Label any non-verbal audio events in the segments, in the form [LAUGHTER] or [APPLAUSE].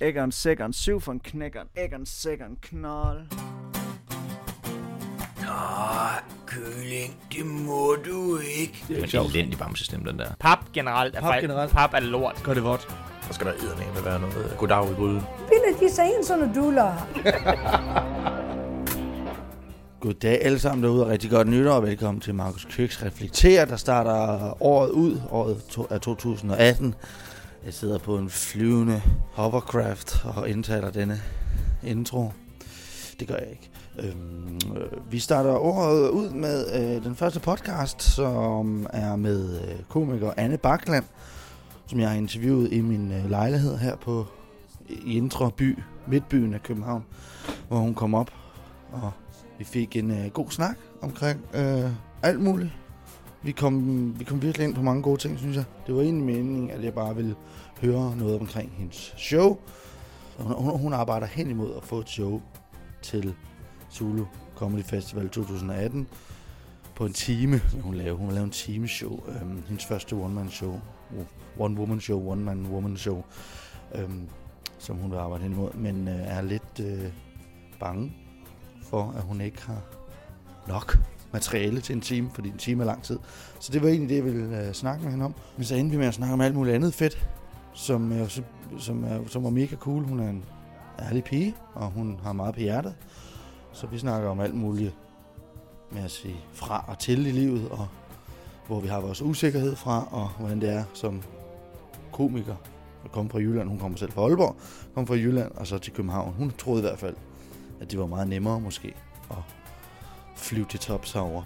Æggeren, sækkeren, syv for en knækkeren, æggeren, sækkeren, knold. Nej, kylling, det må du ikke. Det er en elendig bamsestemme, den der. Pap generelt er, Pap generelt. Pap er lort. Gør det vådt. Så skal der eddermame være noget goddag i gryden. Ville de sig ind sådan duller? [LAUGHS] Goddag alle sammen derude, og rigtig godt nytår, og velkommen til Markus Køks Reflekterer, der starter året ud, året to- er 2018. Jeg sidder på en flyvende hovercraft og indtaler denne intro. Det gør jeg ikke. Øhm, øh, vi starter året ud med øh, den første podcast, som er med øh, komiker Anne Bakland, som jeg har interviewet i min øh, lejlighed her på i Indre By, midtbyen af København, hvor hun kom op og vi fik en øh, god snak omkring øh, alt muligt. Vi kom, vi kom virkelig ind på mange gode ting, synes jeg. Det var egentlig meningen, at jeg bare ville høre noget omkring hendes show. Hun, hun, hun arbejder hen imod at få et show til Zulu Comedy Festival 2018 på en time. Hun lavede. hun lavede lave en timeshow. Øhm, hendes første one-man show. One woman show, one man woman show. Øhm, som hun vil arbejde hen imod. Men øh, er lidt øh, bange for, at hun ikke har nok materiale til en time, fordi en time er lang tid. Så det var egentlig det, jeg ville øh, snakke med hende om. Men så endte vi med at snakke om alt muligt andet fedt, som, øh, som, som, er, som var mega cool. Hun er en ærlig pige, og hun har meget på hjertet. Så vi snakker om alt muligt med at sige fra og til i livet, og hvor vi har vores usikkerhed fra, og hvordan det er som komiker at komme fra Jylland. Hun kommer selv fra Aalborg, kom fra Jylland og så til København. Hun troede i hvert fald, at det var meget nemmere måske at flyve til tops herovre.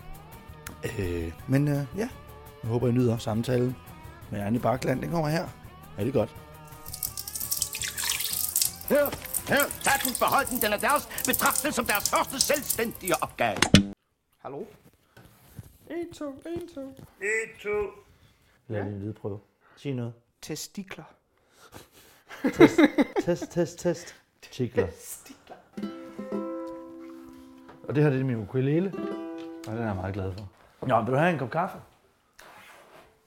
Øh, men øh, ja, jeg håber, I nyder samtalen med Anne Bakland. Den kommer her. Er det godt? Hør, hør, status behold den, den er deres betragtet som deres første selvstændige opgave. Hallo? 1, 2, 1, 2. Lad lige en lydprøve. Sig noget. Testikler. Test, test, test. Tikler. Og det her det er min ukulele. Og den er jeg meget glad for. Nå, vil du have en kop kaffe?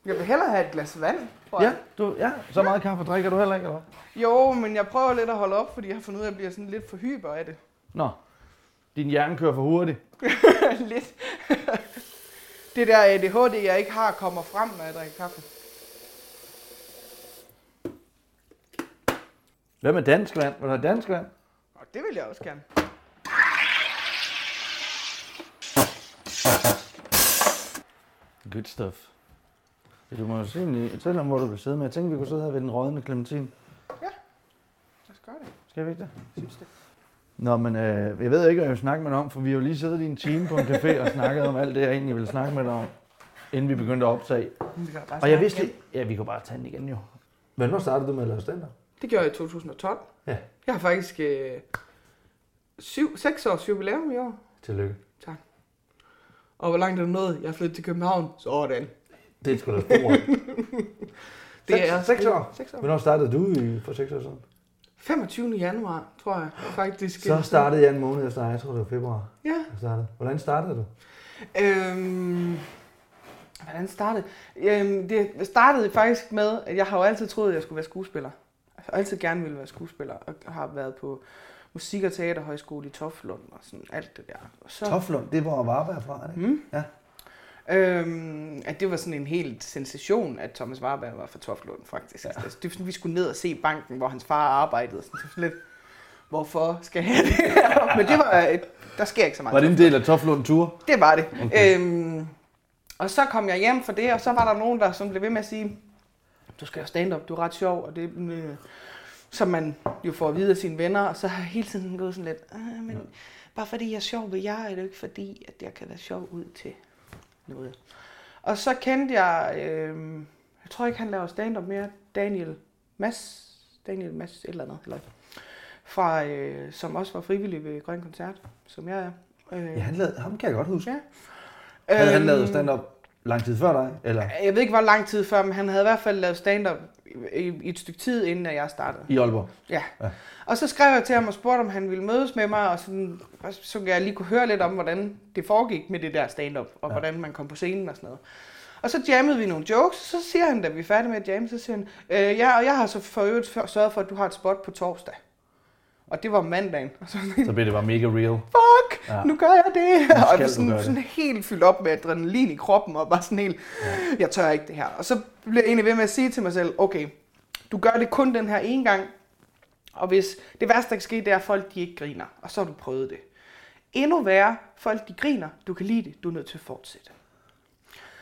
Jeg vil hellere have et glas vand. tror Ja, du, ja. Så meget kaffe drikker du heller ikke, eller hvad? Jo, men jeg prøver lidt at holde op, fordi jeg har fundet ud af, at jeg bliver sådan lidt for hyper af det. Nå, din hjerne kører for hurtigt. [LAUGHS] lidt. [LAUGHS] det der ADHD, jeg ikke har, kommer frem, når jeg drikker kaffe. Hvad med dansk vand? Vil du have dansk vand? Og det vil jeg også gerne. Good stuff. Ja, Du må jo se, fortælle om, hvor du kan sidde med. Jeg tænkte, vi kunne sidde her ved den rådne clementin. Lad os gøre det. Skal vi ikke det? Synes det. Nå, men øh, jeg ved ikke, hvad jeg vil snakke med dig om, for vi har jo lige siddet i en time på en café og snakket om alt det, jeg egentlig ville snakke med dig om, inden vi begyndte at optage. Vi kan bare Og jeg snakke vidste igen. Ja, vi kunne bare tage den igen jo. Men hvornår startede du med at lave stand Det gjorde jeg i 2012. Ja. Jeg har faktisk øh, syv, seks års jubilæum i år. Tillykke. Og hvor langt er du nået? Jeg er flyttet til København. Sådan. Det er sgu da stort. [LAUGHS] Det er seks år. Seks år. Hvornår startede du i, for seks år siden? 25. januar, tror jeg faktisk. Så startede jeg en måned efter. Jeg tror, det var februar. Ja. Jeg startede. Hvordan startede du? Øhm, hvordan startede øhm, Det startede faktisk med, at jeg har jo altid troet, at jeg skulle være skuespiller. Jeg har altid gerne ville være skuespiller, og har været på musik- og teaterhøjskole i Toflund og sådan alt det der. Og så, Toflund, det var Varberg fra, det? Mm. Ja. Øhm, at det var sådan en helt sensation, at Thomas Warberg var fra Toflund, faktisk. Ja. Altså, det var sådan, vi skulle ned og se banken, hvor hans far arbejdede. Sådan, det var sådan lidt, hvorfor skal jeg det her? [LAUGHS] Men det var, et, der sker ikke så meget. Var det en del af Toflund Tour? Det var det. Okay. Øhm, og så kom jeg hjem for det, og så var der nogen, der sådan blev ved med at sige, du skal jo stand-up, du er ret sjov, og det øh, som man jo får at vide af sine venner, og så har jeg hele tiden gået sådan lidt, ah, men bare fordi jeg er sjov ved jer, er det jo ikke fordi, at jeg kan være sjov ud til noget. Og så kendte jeg, øh, jeg tror ikke, han laver stand-up mere, Daniel Mads, Daniel Mads et eller andet, eller, fra, øh, som også var frivillig ved Grøn Koncert, som jeg er. Øh, Ja, han lavede, ham kan jeg godt huske. Ja. Havde han Øhm, lavet stand-up lang tid før dig? Eller Jeg ved ikke, hvor lang tid før, men han havde i hvert fald lavet stand-up i, i et stykke tid, inden jeg startede. i Aalborg? Ja. Ja. Og så skrev jeg til ham og spurgte, om han ville mødes med mig, og sådan, så jeg lige kunne høre lidt om, hvordan det foregik med det der stand-up, og Ja. hvordan man kom på scenen og sådan noget. Og så jammede vi nogle jokes, så siger han, da vi er færdige med at jamme, så siger han, øh, ja, og jeg har så for øvrigt sørget for, at du har et spot på torsdag. Og det var mandagen. Og så Så bliver det bare mega real. fuck, Ja. nu gør jeg det. Og jeg var sådan, sådan helt fyldt op med adrenalin i kroppen, og bare sådan helt, ja. jeg tør ikke det her. Og så blev jeg egentlig ved med at sige til mig selv, okay, du gør det kun den her ene gang, og hvis det værste, der kan ske, det er, at folk de ikke griner, og så har du prøvet det. Endnu værre, folk de griner, du kan lide det, du er nødt til at fortsætte.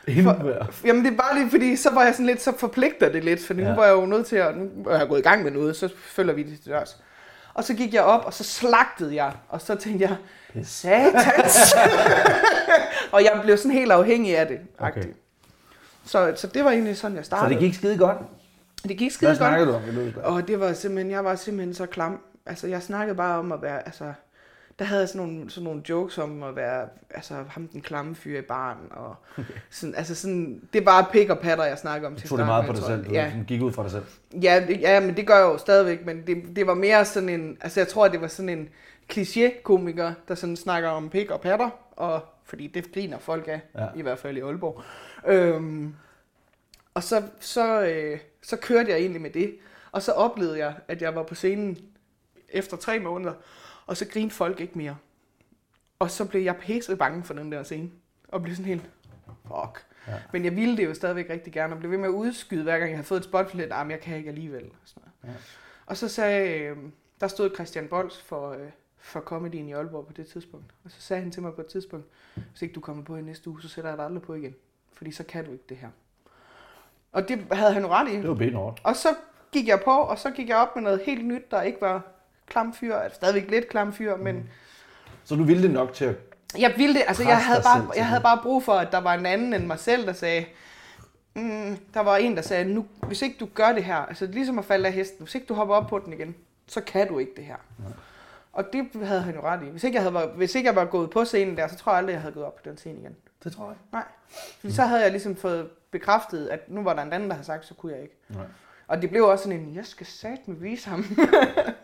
Endnu værre. Jamen det er bare lige, fordi så var jeg sådan lidt, så forpligter det lidt, for nu Ja. var jeg jo nødt til at, nu er jeg gået i gang med noget, så følger vi det til dørs. Og så gik jeg op, og så slagtede jeg, og så tænkte jeg, satans! [LAUGHS] og jeg blev sådan helt afhængig af det. Okay. Så, så det var egentlig sådan, jeg Så startede. det gik skide godt. det gik skide Hvad godt. snakker du om? Og det var simpelthen, jeg var simpelthen så klam. Altså, jeg snakkede bare om at være, altså, der havde jeg sådan nogle, sådan nogle jokes om at være, altså, ham den klamme fyr i baren, og okay. sådan, altså sådan, det er bare pik og patter, jeg snakker om Du til tog det meget på dig selv. Du sådan gik ud fra dig selv. Ja, ja, det, ja, men det gør jeg jo stadigvæk, men det, det var mere sådan en, altså jeg tror, det var sådan en kliché-komiker, der sådan snakker om pik og patter, og fordi det griner folk af, Ja. ja. i hvert fald i Aalborg. Øhm, og så, så, øh, så kørte jeg egentlig med det, og så oplevede jeg, at jeg var på scenen efter tre måneder, og så grinede folk ikke mere. Og så blev jeg pisse bange for den der scene, og blev sådan helt, fuck. Ja. Men jeg ville det jo stadigvæk rigtig gerne, og blev ved med at udskyde, hver gang jeg havde fået et spot for lidt, ah, men jeg kan ikke alligevel. Og, sådan noget. Ja. og så sagde, øh, der stod Christian Bols for, øh, for comedyen i Aalborg på det tidspunkt. Og så sagde han til mig på et tidspunkt, hvis ikke du kommer på i næste uge, så sætter jeg dig aldrig på igen. Fordi så kan du ikke det her. Og det havde han jo ret i. Det var benhårdt. Og så gik jeg på, og så gik jeg op med noget helt nyt, der ikke var klam fyr. Stadigvæk lidt klam fyr, men Mm. Så du ville det nok til at... jeg ville det. Altså, jeg havde, bare, jeg havde bare brug for, at der var en anden end mig selv, der sagde, mm, der var en, der sagde, nu, hvis ikke du gør det her, altså ligesom at falde af hesten, hvis ikke du hopper op på den igen, så kan du ikke det her. Og det havde han jo ret i. Hvis ikke, jeg havde, hvis ikke jeg var gået på scenen der, så tror jeg aldrig, jeg havde gået op på den scene igen. Det tror jeg. Nej. Fordi så havde jeg ligesom fået bekræftet, at nu var der en anden, der havde sagt, så kunne jeg ikke. Nej. Og det blev også sådan en, jeg skal satme vise ham. [LAUGHS]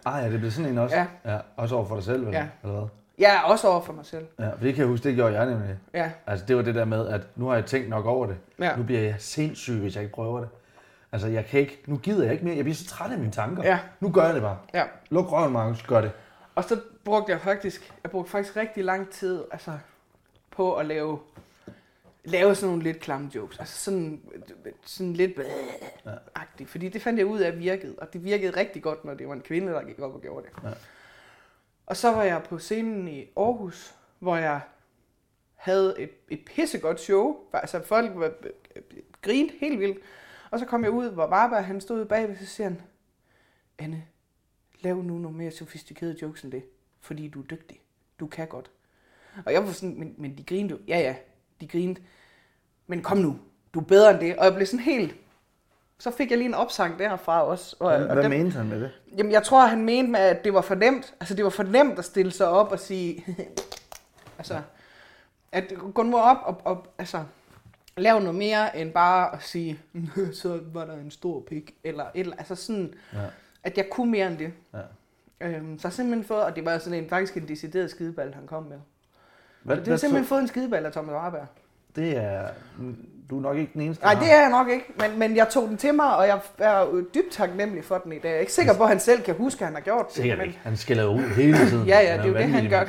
Ah ja, det blev sådan en også. Ja. ja. Også over for dig selv, vel? Ja. Eller hvad? ja, også over for mig selv. Ja, for det kan jeg huske, det gjorde jeg nemlig. Ja, Altså det var det der med, at nu har jeg tænkt nok over det. Ja. Nu bliver jeg sindssyg, hvis jeg ikke prøver det. Altså jeg kan ikke, nu gider jeg ikke mere. Jeg bliver så træt af mine tanker. Ja. Nu gør jeg det bare. ja. Luk røven, Markus. Gør det. Og så brugte jeg faktisk, jeg brugte faktisk rigtig lang tid altså, på at lave, lave sådan nogle lidt klamme jokes. Altså sådan, sådan lidt ja. agtigt. Fordi det fandt jeg ud af virkede. Og det virkede rigtig godt, når det var en kvinde, der gik op og gjorde det. Ja. Og så var jeg på scenen i Aarhus, hvor jeg havde et, et pissegodt show. Altså folk var grint helt vildt. Og så kom jeg ud, hvor Varberg han stod bagved, så siger han, Anne, lav nu nogle mere sofistikerede jokes end det, fordi du er dygtig. Du kan godt. Og jeg var sådan, men, men de grinede jo. Ja, ja, de grinede. Men kom nu, du er bedre end det. Og jeg blev sådan helt... Så fik jeg lige en opsang derfra også. Og, og Hvad dem- mente han med det? Jamen, jeg tror, han mente med, at det var for nemt. Altså, det var for nemt at stille sig op og sige... [LAUGHS] altså, at gå nu op og, og altså, lave noget mere, end bare at sige, [LAUGHS] så var der en stor pik, eller et eller Altså sådan, Ja. at jeg kunne mere end det. Ja. Øhm, så simpelthen fået, og det var sådan en, faktisk en decideret skideball, han kom med. Hvad, Det har simpelthen fået en skideball af Thomas Warberg. Det er... Du er nok ikke den eneste. Nej, det er jeg nok ikke, men, men jeg tog den til mig, og jeg er jo dybt taknemmelig for den i dag. Jeg er ikke sikker på, at han selv kan huske, at han har gjort det. Sikkert men, ikke. Han skiller ud hele tiden. Ja, ja, det er jo det, han gør.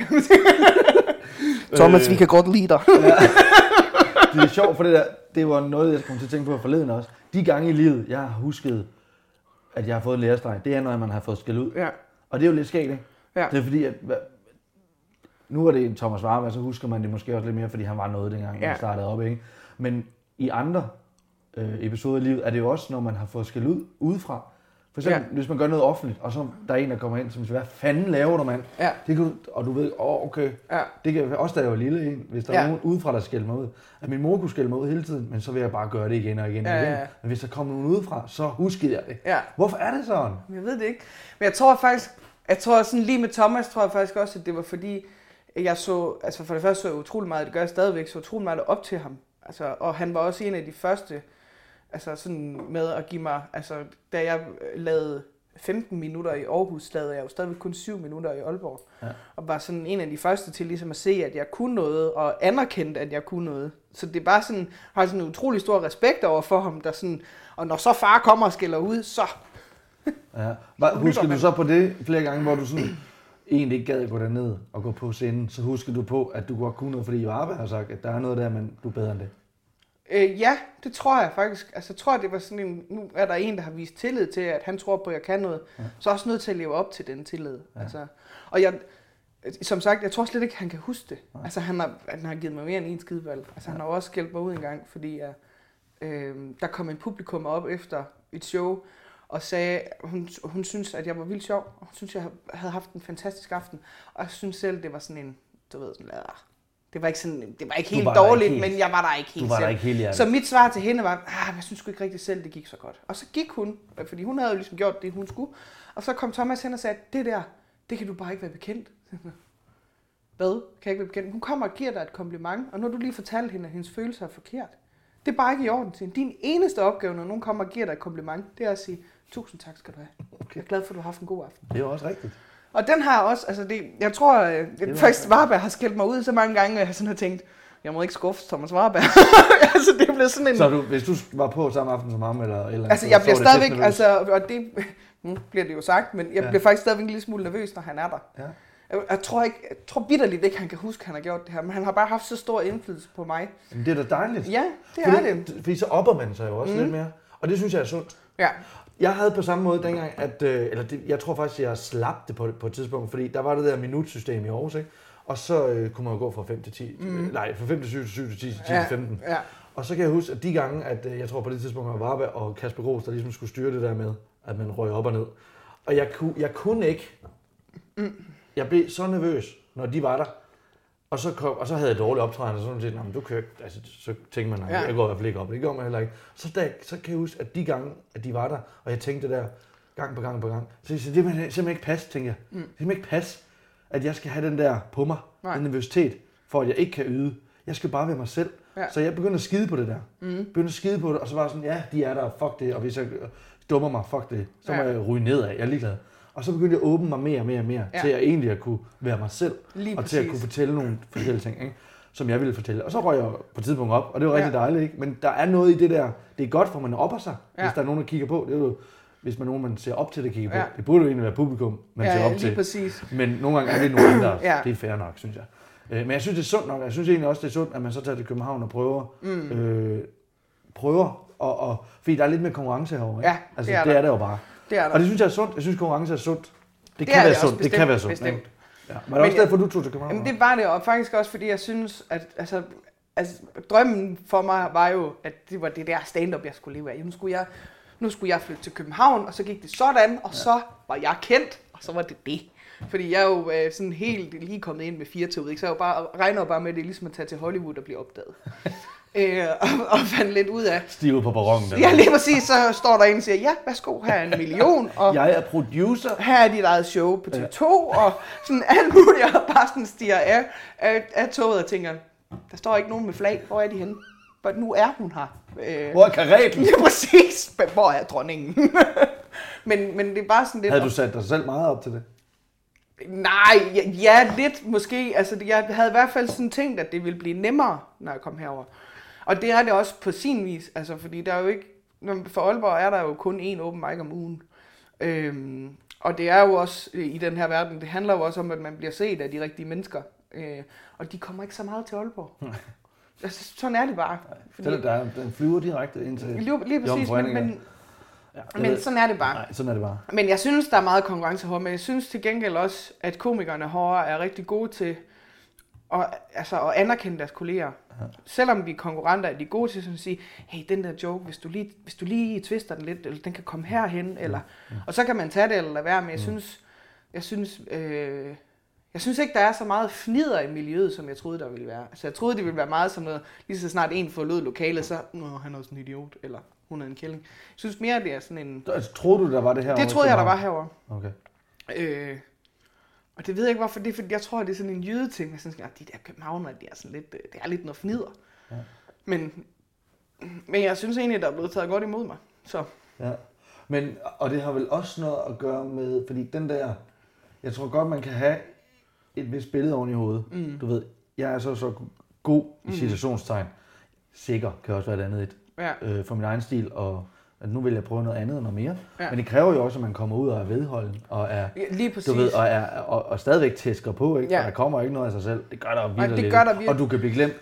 [LAUGHS] Thomas, vi kan godt lide dig. [LAUGHS] Det er sjovt, for det der, det var noget, jeg kom til at tænke på forleden også. De gange i livet, jeg har husket, at jeg har fået en lærestreg, det er, når man har fået skæld ud. Ja, Og det er jo lidt skægt, ikke? Ja. Det er fordi, at nu er det en Thomas Warberg, så husker man det måske også lidt mere, fordi han var noget dengang, ja. Man startede op, ikke? Men i andre øh, episoder i livet, er det jo også, når man har fået skæld ud udefra. For eksempel, ja. Hvis man gør noget offentligt, og så der er en, der kommer ind, som siger, hvad fanden laver du, mand? ja, Det kan, du- og du ved, åh, oh, okay, ja. det kan også da jeg var lille, ikke? hvis der ja. Er nogen udefra, der skælder mig ud. At min mor kunne skælde mig ud hele tiden, men så vil jeg bare gøre det igen og igen og Ja, igen. ja, ja. Men hvis der kommer nogen udefra, så huskede jeg det. ja. Hvorfor er det sådan? Jeg ved det ikke. Men jeg tror faktisk, jeg tror sådan lige med Thomas, tror jeg faktisk også, at det var fordi, jeg så, altså for det første så jeg utrolig meget, det gør jeg stadigvæk, så utrolig meget op til ham. Altså, og han var også en af de første, altså sådan med at give mig, altså da jeg lavede 15 minutter i Aarhus, lavede jeg jo stadigvæk kun 7 minutter i Aalborg. Ja. Og var sådan en af de første til ligesom at se, at jeg kunne noget, og anerkendte, at jeg kunne noget. Så det er bare sådan, har sådan en utrolig stor respekt over for ham, der sådan, og når så far kommer og skælder ud, så Ja. [LAUGHS] Husker du så på det flere gange, hvor du sådan egentlig ikke gad at gå derned og gå på scenen, så husker du på, at du godt kunne noget, fordi Varbe har sagt, at der er noget der, men du er bedre end det. Øh, ja, det tror jeg faktisk. Altså, jeg tror, det var sådan en, nu er der en, der har vist tillid til, at han tror på, at jeg kan noget. Ja. Så er jeg også nødt til at leve op til den tillid. Ja. Altså, og jeg, som sagt, jeg tror slet ikke, han kan huske det. Ja. Altså, han har, han har givet mig mere end en skidevalg. Altså, ja. han har også skældt mig ud en gang, fordi jeg, øh, der kom en publikum op efter et show, og sagde, hun, hun synes, at jeg var vildt sjov, og hun synes, jeg havde haft en fantastisk aften. Og jeg synes selv, det var sådan en, du ved, sådan, "Ah." det var ikke, sådan, det var ikke helt var der dårligt, ikke helt. men jeg var der ikke helt Du var der selv. ikke helt hjertet. Så mit svar til hende var, ah, jeg synes ikke rigtig selv, det gik så godt. Og så gik hun, fordi hun havde jo ligesom gjort det, hun skulle. Og så kom Thomas hen og sagde, det der, det kan du bare ikke være bekendt. [LAUGHS] Hvad? Kan jeg ikke være bekendt? Hun kommer og giver dig et kompliment, og nu har du lige fortalt hende, at hendes følelser er forkert. Det er bare ikke i orden til hende. Din eneste opgave, når nogen kommer og giver dig et kompliment, det er at sige, tusind tak skal du have. Okay. Jeg er glad for, at du har haft en god aften. Det er også rigtigt. Og den har også, altså det, jeg tror, øh, var- faktisk Varberg har skældt mig ud så mange gange, at jeg sådan har tænkt, jeg må ikke skuffe Thomas Varberg. [LAUGHS] altså det blev sådan en... Så du, hvis du var på samme aften som ham, eller, eller Altså, så- jeg bliver stadigvæk, nervøs. altså, og det, [LAUGHS] nu bliver det jo sagt, men jeg Ja. bliver faktisk stadigvæk en lille smule nervøs, når han er der. Ja. Jeg, jeg tror ikke, jeg tror bitterligt ikke, han kan huske, at han har gjort det her, men han har bare haft så stor indflydelse på mig. Men det er da dejligt. Ja, det fordi, er det. Fordi så opper man sig jo også mm. lidt mere. Og det synes jeg er sundt. Ja, Jeg havde på samme måde dengang, at, øh, eller det, jeg tror faktisk, jeg slap det på, på et tidspunkt, fordi der var det der minutsystem i Aarhus, ikke? Og så øh, kunne man jo gå fra 5 til 10, mm. nej, fra 5 til 7 til 7 til 10 til 10 ja, til 15. ja. Og så kan jeg huske, at de gange, at øh, jeg tror på det tidspunkt, var Varberg og Kasper Gros, der ligesom skulle styre det der med, at man røg op og ned. Og jeg, kunne, jeg kunne ikke, jeg blev så nervøs, når de var der. Og så, kom, og så havde jeg dårlig optræden, og sådan set, "Nå, men du kører, altså, så tænkte man, ja. Jeg går i hvert fald ikke op, det gjorde man heller ikke. Så, da, så kan jeg huske, at de gange, at de var der, og jeg tænkte der, gang på gang på gang, så sagde, det er simpelthen ikke passe, tænker jeg. Mm. Det er simpelthen ikke passe, at jeg skal have den der på mig, Nej. den nervøsitet, for at jeg ikke kan yde. Jeg skal bare være mig selv. Ja. Så jeg begyndte at skide på det der. Mm. Begyndte at skide på det, og så var jeg sådan, ja, de er der, fuck det, og hvis jeg dummer mig, fuck det, så må Ja. jeg ryge nedad, jeg er ligeglad. Og så begyndte jeg at åbne mig mere og mere og mere, ja. Til at egentlig at kunne være mig selv, Lige og til at præcis. kunne fortælle nogle forskellige ting, ikke? som jeg ville fortælle. Og så røg jeg på et tidspunkt op, og det var rigtig Ja. dejligt, ikke? Men der er noget i det der, det er godt, for man opper sig, ja. Hvis der er nogen, der kigger på. Det er jo, hvis man nogen, man ser op til, der kigger Ja. på. Det burde jo egentlig være publikum, man ser ja, op lige til. præcis. Men nogle gange er det nogle andre. [CLEARS THROAT] ja. Det er fair nok, synes jeg. Øh, Men jeg synes, det er sundt nok. Jeg synes egentlig også, det er sundt, at man så tager til København og prøver. Mm. Øh, prøver, og, og, fordi der er lidt mere konkurrence herovre. Ikke? Ja, altså, det er det er der jo bare. Det er der. Og det synes jeg er sundt. Jeg synes, konkurrence er sundt. Det, Det kan være det også, sundt. Det kan bestemt, være sundt. bestemt. ikke? Ja. Var det også jeg- derfor, du tog til København? Jamen det var det, og faktisk også, fordi jeg synes, at altså, altså, drømmen for mig var jo, at det var det der stand-up, jeg skulle leve af. Nu skulle jeg, nu skulle jeg flytte til København, og så gik det sådan, og ja. så var jeg kendt, og så var det det. Fordi jeg er jo øh, sådan helt lige kommet ind med fire ikke? så jeg jo bare, regner jo bare med, at det er ligesom at tage til Hollywood og blive opdaget. Øh, og, og fandt lidt ud af. Stive på. Der. Ja, lige præcis, så står der en og siger, ja, værsgo, her er en million, og Jeg er producer. her er dit eget show på TV2, og sådan alt muligt, og bare sådan stiger af, af, af toget og tænker, der står ikke nogen med flag, hvor er de henne? Men nu er hun her. Øh, Hvor er karetten? Ja, præcis. Hvor er dronningen? [LAUGHS] men, men det er bare sådan lidt... Havde du sat dig selv meget op til det? Nej, ja, ja, lidt måske. Altså, jeg havde i hvert fald sådan tænkt, at det ville blive nemmere, når jeg kom herover. Og det er det også på sin vis, altså, fordi der er jo ikke... For Aalborg er der jo kun én open mic om ugen. Øhm, og det er jo også øh, i den her verden, det handler jo også om, at man bliver set af de rigtige mennesker. Øh, og de kommer ikke så meget til Aalborg. altså, sådan er det bare. Fordi, Den, der, den flyver direkte ind til lige, lige præcis, men, men, ja, men ved- sådan er det bare. Nej, sådan er det bare. Men jeg synes, der er meget konkurrence herovre, men jeg synes til gengæld også, at komikerne herovre er rigtig gode til at, altså, at anerkende deres kolleger. Selvom vi er konkurrenter, er de gode til sådan at sige, hey, den der joke, hvis du lige, hvis du lige twister den lidt, eller den kan komme herhen, eller, og så kan man tage det eller lade være, men jeg synes, jeg synes, øh, jeg synes ikke, der er så meget fnider i miljøet, som jeg troede, der ville være. Altså, jeg troede, det ville være meget som noget, lige så snart en forlod lokalet, så, Nå, han er sådan en idiot, eller hun er en kælling. Jeg synes mere, det er sådan en... Altså, troede du, der var det her? Det troede jeg, der var herovre. Okay. Øh, og det ved jeg ikke, hvorfor det er, fordi jeg tror, det er sådan en jyde-ting. Jeg synes, at de der københavner, de er sådan lidt, øh, det er lidt noget fnider. Ja. Men, men jeg synes egentlig, der er blevet taget godt imod mig. Så Ja. Men, og det har vel også noget at gøre med, fordi den der, jeg tror godt, man kan have et vist billede oven i hovedet. Mm. Du ved, jeg er så så god i situationstegn. Sikker kan også være et andet et. Ja. Øh, for min egen stil, og at nu vil jeg prøve noget andet og noget mere. Ja. Men det kræver jo også, at man kommer ud og er vedholden, og er, Ja, lige præcis. du ved, og, er, og, og stadigvæk tæsker på, ikke? Ja. Ja. der kommer ikke noget af sig selv. Det gør der jo virkelig det gør der virkelig. Og du kan blive glemt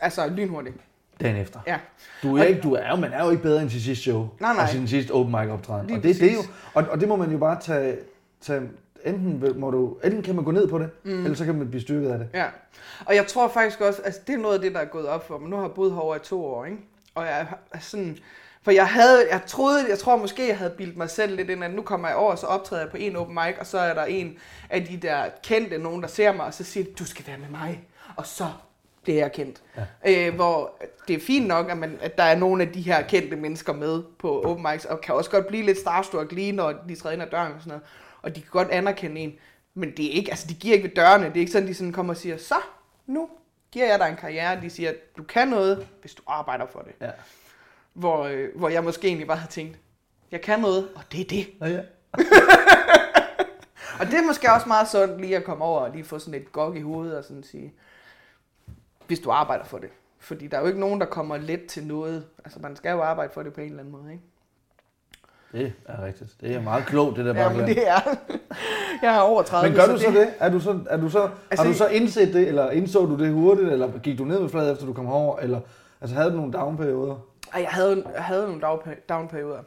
Altså, lynhurtigt. dagen efter. Ja. Du er, ikke, du er jo, man er jo ikke bedre end til sidste show. Nej, nej. Og sin sidste open mic optræden. Lige Og det, det er jo, og, og det må man jo bare tage, tage enten, må du, enten kan man gå ned på det, mm. eller så kan man blive styrket af det. Ja, og jeg tror faktisk også, altså det er noget af det, der er gået op for mig. Nu har jeg boet herovre i to år, ikke? Og jeg er sådan, for jeg havde, jeg troede, jeg tror måske, jeg havde bildt mig selv lidt ind, at nu kommer jeg over, så optræder jeg på en open mic, og så er der en af de der kendte, nogen der ser mig, og så siger du skal være med mig. Og så bliver jeg kendt. Ja. Øh, hvor det er fint nok, at, man, at der er nogle af de her kendte mennesker med på open mics, og kan også godt blive lidt starstruck lige, når de træder ind ad døren og sådan noget. Og de kan godt anerkende en. Men det er ikke, altså de giver ikke ved dørene. Det er ikke sådan, de sådan kommer og siger, så, nu giver jeg dig en karriere. De siger, du kan noget, hvis du arbejder for det. Ja. Hvor, øh, hvor jeg måske egentlig bare havde tænkt, jeg kan noget, og det er det. Ja, ja. [LAUGHS] Og det er måske også meget sundt lige at komme over og lige få sådan et gok i hovedet og sådan sige, hvis du arbejder for det. Fordi der er jo ikke nogen, der kommer let til noget. Altså man skal jo arbejde for det på en eller anden måde, ikke? Det er rigtigt. Det er meget klogt, det der Ja, bare. men det er... Jeg har over 30. Men gør du så det? Er du så, er du så, Altså, har du så indset det, eller indså du det hurtigt, eller gik du ned med fladet, efter du kom over, eller altså, havde du nogle downperioder? Ej, jeg havde, jeg havde nogle downperioder.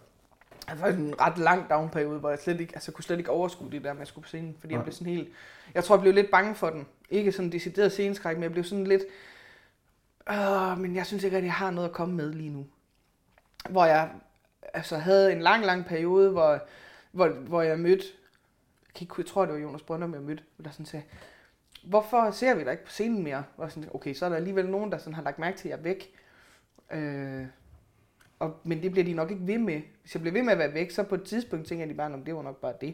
Jeg havde faktisk en ret lang downperiode, hvor jeg slet ikke, altså, jeg kunne slet ikke overskue det der med at skulle på scenen, fordi jeg Nej. blev sådan helt, jeg tror, jeg blev lidt bange for den. Ikke sådan decideret sceneskræk, men jeg blev sådan lidt, øh, men jeg synes ikke, at jeg har noget at komme med lige nu. Hvor jeg altså, havde en lang, lang periode, hvor, hvor, hvor jeg mødte, jeg, kan ikke, jeg tror, det var Jonas Brøndum, jeg mødte, der sådan sagde, hvorfor ser vi dig ikke på scenen mere? Og sådan, okay, så er der alligevel nogen, der sådan har lagt mærke til, at jeg er væk. Øh, og, men det bliver de nok ikke ved med. Hvis jeg bliver ved med at være væk, så på et tidspunkt tænker de bare, at det var nok bare det.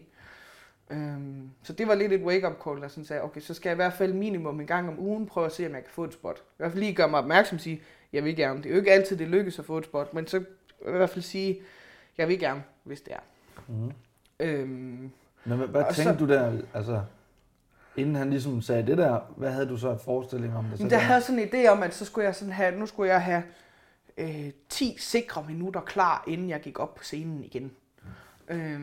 Øhm, så det var lidt et wake-up call, der sådan sagde, okay, så skal jeg i hvert fald minimum en gang om ugen prøve at se, om jeg kan få et spot. I hvert fald lige gøre mig opmærksom og sige, jeg vil gerne. Det er jo ikke altid, det lykkes at få et spot, men så i hvert fald sige, jeg vil gerne, hvis det er. Mhm. Øhm, Men hvad, hvad tænkte så- du der, altså, inden han ligesom sagde det der, hvad havde du så et forestilling om det? Så Men der havde sådan en idé om, at så skulle jeg sådan have, nu skulle jeg have øh, 10 sikre minutter klar, inden jeg gik op på scenen igen. Øh,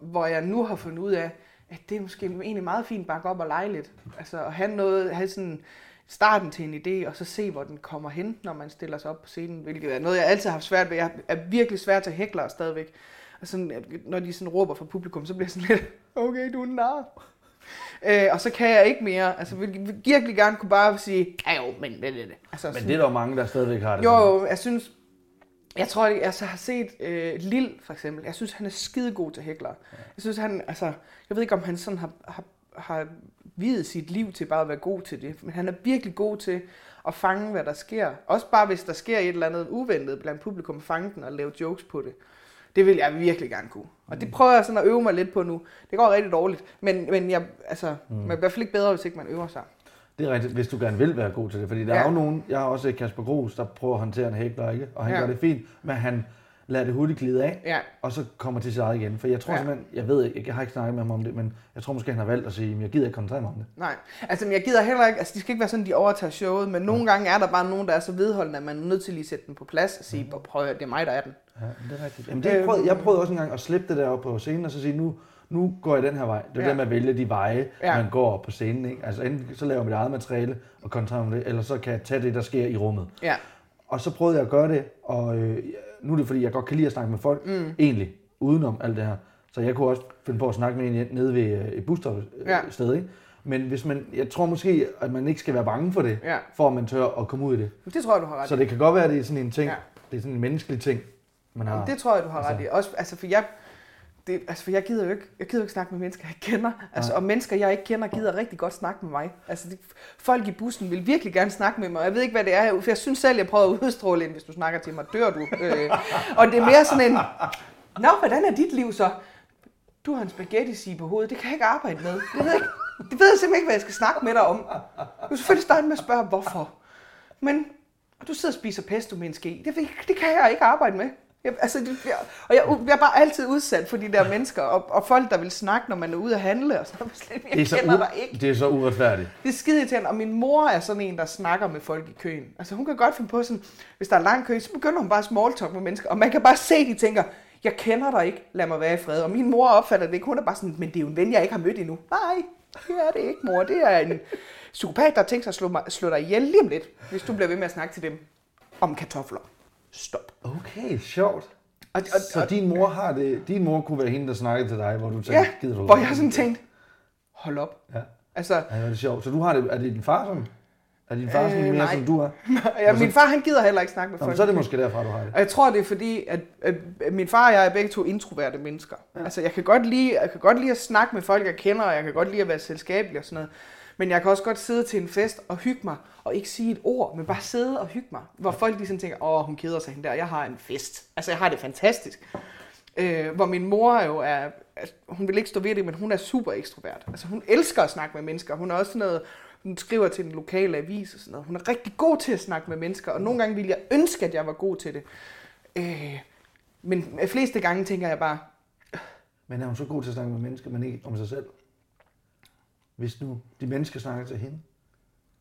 hvor jeg nu har fundet ud af, at det er måske egentlig meget fint bare at gå op og lege lidt. Altså at have noget, have sådan starten til en idé, og så se, hvor den kommer hen, når man stiller sig op på scenen, hvilket er noget, jeg altid har haft svært ved. Jeg er virkelig svært til hæklere stadigvæk. Og sådan, når de sådan råber fra publikum, så bliver jeg sådan lidt, okay, du er en nar. Øh, og så kan jeg ikke mere. Altså, vil, vil virkelig gerne kunne bare sige, ja jo, men det er det. Altså, Men sådan- det er der jo mange, der stadigvæk har det. jo, sådan. jeg synes, jeg tror, jeg altså, har set øh, Lil for eksempel. Jeg synes, han er skidegod til hækler. Jeg synes, han, altså, jeg ved ikke, om han sådan har, har, har videt sit liv til bare at være god til det, men han er virkelig god til at fange, hvad der sker. Også bare hvis der sker et eller andet uventet blandt publikum, fange den og lave jokes på det. Det vil jeg virkelig gerne kunne. Og det prøver jeg sådan at øve mig lidt på nu. Det går rigtig dårligt, men, men jeg, altså, mm. man er i hvert fald ikke bedre, hvis ikke man øver sig. Det er rigtigt, hvis du gerne vil være god til det. Fordi der Ja. er jo nogen, jeg har også Kasper Gros, der prøver at håndtere en hækler, ikke? Og han Ja. gør det fint, men han lader det hurtigt glide af, Ja, og så kommer til sit eget igen. For jeg tror Ja. ja. simpelthen, jeg ved ikke, jeg har ikke snakket med ham om det, men jeg tror måske, han har valgt at sige, at jeg gider ikke koncentrere mig om det. Nej, altså men jeg gider heller ikke, altså de skal ikke være sådan, de overtager showet, men nogle gange er der bare nogen, der er så vedholdende, at man er nødt til lige at sætte den på plads og sige, prøv at høre, det er mig, der er den. Ja, det er rigtigt. Jamen, det, jeg, prøvede, jeg prøvede også en gang at slippe det der op på scenen, og så sige, nu, nu går jeg den her vej. Det er Ja. ja. det med at vælge de veje, Ja. ja. man går op på scenen. Ikke? Altså enten så laver jeg mit eget materiale og koncentrerer mig om det, eller så kan jeg tage det, der sker i rummet. Ja, Og så prøvede jeg at gøre det, og øh, nu er det fordi, jeg godt kan lide at snakke med folk, mm. egentlig, udenom alt det her. Så jeg kunne også finde på at snakke med en nede ved øh, et busstoppested, Ja. øh, sted, ikke? Men hvis man, jeg tror måske, at man ikke skal være bange for det, Ja. for at man tør at komme ud i det. det tror jeg, du har ret Så i. det kan godt være, at det er sådan en ting, Ja. ja. det er sådan en menneskelig ting, man har. Det tror jeg, du har ret Altså- i. Også, altså for jeg, det, altså for jeg gider jo ikke, jeg gider jo ikke snakke med mennesker, jeg kender. Altså, og mennesker, jeg ikke kender, gider rigtig godt snakke med mig. Altså, det, folk i bussen vil virkelig gerne snakke med mig. Jeg ved ikke, hvad det er, for jeg synes selv, jeg prøver at udstråle ind, hvis du snakker til mig, dør du. Øh, og det er mere sådan en, Nå, hvordan er dit liv så? Du har en spaghetti på hovedet, det kan jeg ikke arbejde med. Det ved jeg, ikke, det ved jeg simpelthen ikke, hvad jeg skal snakke med dig om. Du kan selvfølgelig starte med at spørge, hvorfor. Men du sidder og spiser pesto med en ske. Det, det kan jeg ikke arbejde med. Jeg, altså, det, jeg, og jeg, jeg er bare altid udsat for de der mennesker, og, og folk, der vil snakke, når man er ude at handle, og sådan noget. Jeg Det er, kender u- dig ikke. det er så uretfærdigt. Det er skide irriterende, og min mor er sådan en, der snakker med folk i køen. Altså hun kan godt finde på sådan, hvis der er lang kø, så begynder hun bare at small talk med mennesker, og man kan bare se, de tænker, jeg kender dig ikke, lad mig være i fred. Og min mor opfatter det ikke, hun er bare sådan, men det er jo en ven, jeg ikke har mødt endnu. Nej, det er det ikke, mor. Det er en psykopat, der tænkt sig at slå, mig, slå dig ihjel lige om lidt, hvis du bliver ved med at snakke til dem om kartofler. Stop. Okay, sjovt. Og, og, Så og, din mor har det, din mor kunne være hende, der snakkede til dig, hvor du tænkte, ja, gider du hvor jeg sådan tænkte, hold op. Ja. Altså, Ja, det er sjovt. Så du har det, er det din far sådan? Er din far sådan Øh, mere, nej. som du er? [LAUGHS] ja, min far han gider heller ikke snakke med folk. men så er det måske derfra, du har det. Og jeg tror, det er fordi, at, at, at min far og jeg er begge to introverte mennesker. Ja. Altså, jeg kan, godt lide, jeg kan godt lide at snakke med folk, jeg kender, og jeg kan godt lide at være selskabelig og sådan noget. Men jeg kan også godt sidde til en fest og hygge mig, og ikke sige et ord, men bare sidde og hygge mig. Hvor folk lige sådan tænker, åh, hun keder sig hende der, jeg har en fest. Altså, jeg har det fantastisk. Øh, hvor min mor jo er, altså, hun vil ikke stå ved det, men hun er super ekstrovert. Altså, hun elsker at snakke med mennesker. Hun er også sådan noget, hun skriver til den lokale avis og sådan noget. Hun er rigtig god til at snakke med mennesker, og nogle gange ville jeg ønske, at jeg var god til det. Øh, men fleste gange tænker jeg bare, Men er hun så god til at snakke med mennesker, men ikke om sig selv? Hvis nu de mennesker snakker til hende,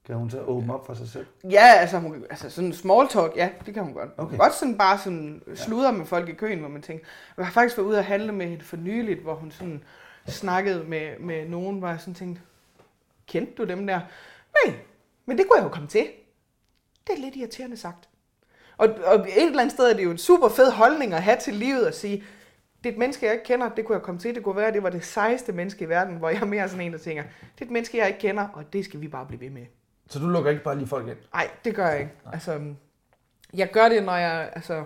kan hun så åbne op for sig selv? ja, altså, hun, altså sådan small talk, ja, det kan hun godt. Okay. Okay. Godt sådan bare sådan sludre med folk i køen, hvor man tænker, jeg har faktisk været ude at handle med hende for nyligt, hvor hun sådan snakkede med, med nogen, hvor jeg sådan tænkte, kendte du dem der? Nej, men det kunne jeg jo komme til. Det er lidt irriterende sagt. Og, og et eller andet sted er det jo en super fed holdning at have til livet at sige, det er et menneske, jeg ikke kender, det kunne jeg komme til. Det kunne være, at det var det sejeste menneske i verden, hvor jeg er mere sådan en, der tænker, det er et menneske, jeg ikke kender, og det skal vi bare blive ved med. Så du lukker ikke bare lige folk ind? Nej, det gør jeg ikke. Altså, jeg gør det, når jeg, altså,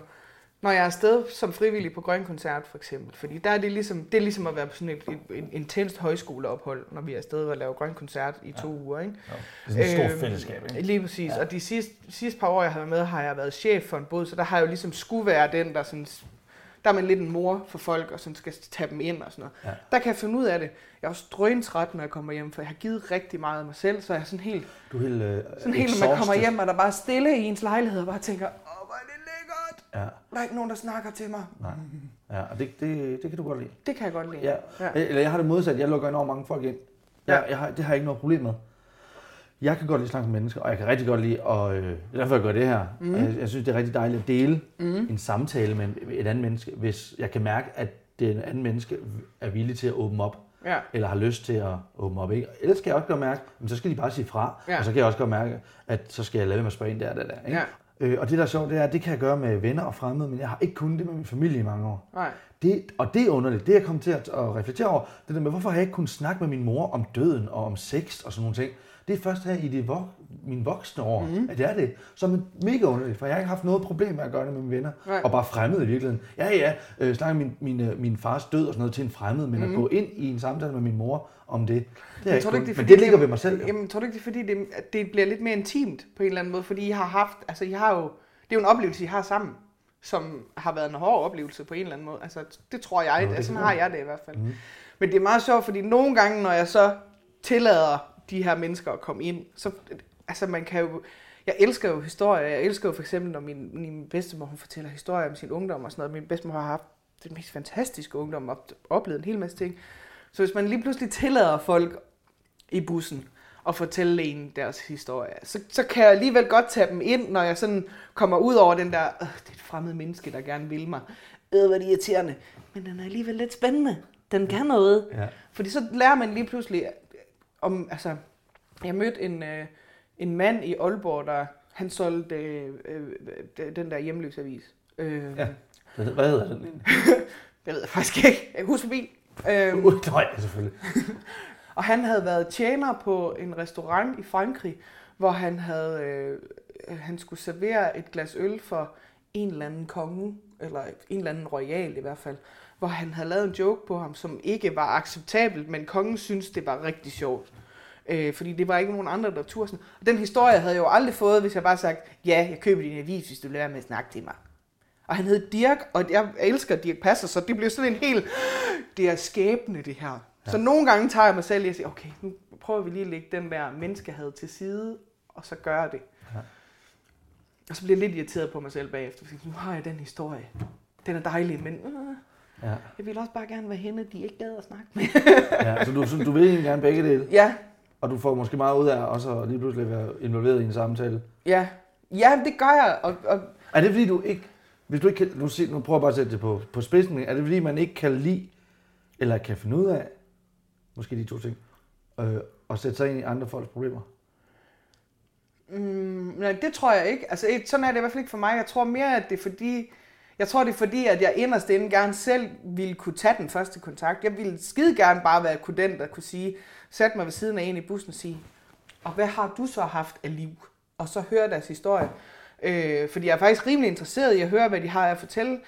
når jeg er afsted som frivillig på Grøn Koncert, for eksempel. Fordi der er det ligesom, det er ligesom at være på sådan et, et, et intenst højskoleophold, når vi er afsted og laver Grøn Koncert i to uger. Ikke? Det er sådan et stort Øhm, fællesskab, ikke? Lige præcis. Ja. Og de sidste, sidste par år, jeg har været med, har jeg været chef for en båd, så der har jeg jo ligesom skulle være den, der sådan... Der er man lidt en mor for folk, og sådan skal tage dem ind og sådan noget. Ja. Ja. Der kan jeg finde ud af det. Jeg er også drøntræt, når jeg kommer hjem, for jeg har givet rigtig meget af mig selv, så jeg er sådan helt... Du er helt øh, Sådan helt, når man kommer hjem, og der bare er stille i ens lejlighed, og bare tænker, åh, hvor er det lækkert. Ja, Der er ikke nogen, der snakker til mig. nej. Ja, og det, det, det kan du godt lide. Det kan jeg godt lide. Ja. ja. Eller jeg har det modsat. Jeg lukker enormt mange folk ind. Jeg, jeg har, det har jeg ikke noget problem med. Jeg kan godt lide at snakke med mennesker, og jeg kan rigtig godt lide, og øh, er derfor, jeg gør det her. Mm. Jeg, jeg synes, det er rigtig dejligt at dele mm. en samtale med et andet menneske, hvis jeg kan mærke, at det andet menneske er villig til at åbne op, ja. eller har lyst til at åbne op. Ikke? Ellers skal jeg også godt mærke, men så skal de bare sige fra, Ja. og så kan jeg også godt mærke, at så skal jeg lade med at spørge ind der, der, der. Ikke? Ja. Øh, og det der er sjovt, det er, at det kan jeg gøre med venner og fremmede, men jeg har ikke kunnet det med min familie i mange år. Nej. Det, og det er underligt. Det jeg kom til at, at reflektere over, det der med, hvorfor har jeg ikke kunnet snakke med min mor om døden og om sex og sådan nogle ting. Det er først her i det vok- mine voksne år, Mhm. mm. at det er det. Som er mega underligt, for jeg har ikke haft noget problem med at gøre det med mine venner. Nej. Og bare fremmede i virkeligheden. Ja, ja, øh, snakke min, min, øh, min fars død og sådan noget til en fremmed, men mm. at gå ind i en samtale med min mor om det, det er Men ikke tror ikke, det er Men fordi, det ligger ved mig selv. jo. Jamen, tror du ikke, det er fordi, det, det bliver lidt mere intimt på en eller anden måde? Fordi I har haft, altså I har jo, det er jo en oplevelse, I har sammen, som har været en hård oplevelse på en eller anden måde. Altså, det tror jeg, Nå, det det sådan har jeg det i hvert fald. Mm. Men det er meget sjovt, fordi nogle gange, når jeg så tillader de her mennesker at komme ind, så, altså man kan jo, jeg elsker jo historier. Jeg elsker jo for eksempel, når min, min bedstemor hun fortæller historier om sin ungdom og sådan noget. Min bedstemor har haft den mest fantastiske ungdom, og oplevet en hel masse ting. Så hvis man lige pludselig tillader folk i bussen og fortælle en deres historie, så, så kan jeg alligevel godt tage dem ind, når jeg sådan kommer ud over den der, øh, det er et fremmed menneske, der gerne vil mig. Øh, hvor er det irriterende. Men den er alligevel lidt spændende. Den kan noget. Ja. Fordi så lærer man lige pludselig om, altså, jeg mødte en, øh, en mand i Aalborg, der, han solgte øh, øh, den der hjemløsavis. Øh, Ja. Hvad hed- Hvad hedder den? [LAUGHS] Jeg ved jeg faktisk ikke. Hus forbi. Øh, Uh, nej, selvfølgelig. [LAUGHS] og han havde været tjener på en restaurant i Frankrig, hvor han havde øh, han skulle servere et glas øl for en eller anden konge, eller en eller anden royal i hvert fald, hvor han havde lavet en joke på ham, som ikke var acceptabelt, men kongen synes det var rigtig sjovt. Øh, fordi det var ikke nogen andre, der turde sådan. Og den historie havde jeg jo aldrig fået, hvis jeg bare sagt, ja, jeg køber din avis, hvis du lader med at snakke til mig. Og han hed Dirk, og jeg elsker Dirk Passer, så det blev sådan en helt, det er skæbne det her. Ja. Så nogle gange tager jeg mig selv i at sige, okay, nu prøver vi lige at lægge den der menneskehed til side, og så gøre det. Ja. Og så bliver jeg lidt irriteret på mig selv bagefter, fordi nu har jeg den historie. den er dejlig, men øh, Ja. jeg vil også bare gerne være hende, de ikke gad at snakke med. [LAUGHS] ja så du, så du vil egentlig gerne begge dele, ja, og du får måske meget ud af også at lige pludselig være involveret i en samtale. ja. Ja, det gør jeg, og, og Er det fordi, du ikke... Hvis du ikke kan, nu, nu prøver jeg bare at sætte det på, på spidsen, er det fordi, man ikke kan lide, eller kan finde ud af, måske de to ting, øh, at sætte sig ind i andre folks problemer? Mm, nej, det tror jeg ikke. Altså, sådan er det i hvert fald ikke for mig. Jeg tror mere, at det er fordi... Jeg tror, det er fordi, at jeg inderst inde gerne selv ville kunne tage den første kontakt. Jeg ville skide gerne bare være den, der kunne sige, sætte mig ved siden af en i bussen og sige, og hvad har du så haft af liv? Og så høre deres historie. Øh, fordi jeg er faktisk rimelig interesseret i at høre, hvad de har at fortælle.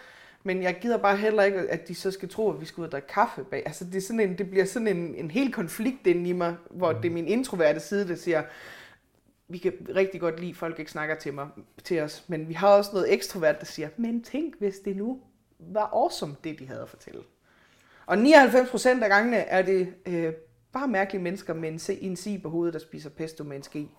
Men jeg gider bare heller ikke, at de så skal tro, at vi skal ud og drikke kaffe bag. Altså, det, er sådan en, det bliver sådan en, en hel konflikt inde i mig, hvor det er min introverte side, der siger, vi kan rigtig godt lide, at folk ikke snakker til, mig, til os, men vi har også noget ekstrovert, der siger, men tænk, hvis det nu var awesome, det de havde at fortælle. Og 99% af gangene er det øh, bare mærkelige mennesker med en, se- en sig på hovedet, der spiser pesto med en ske.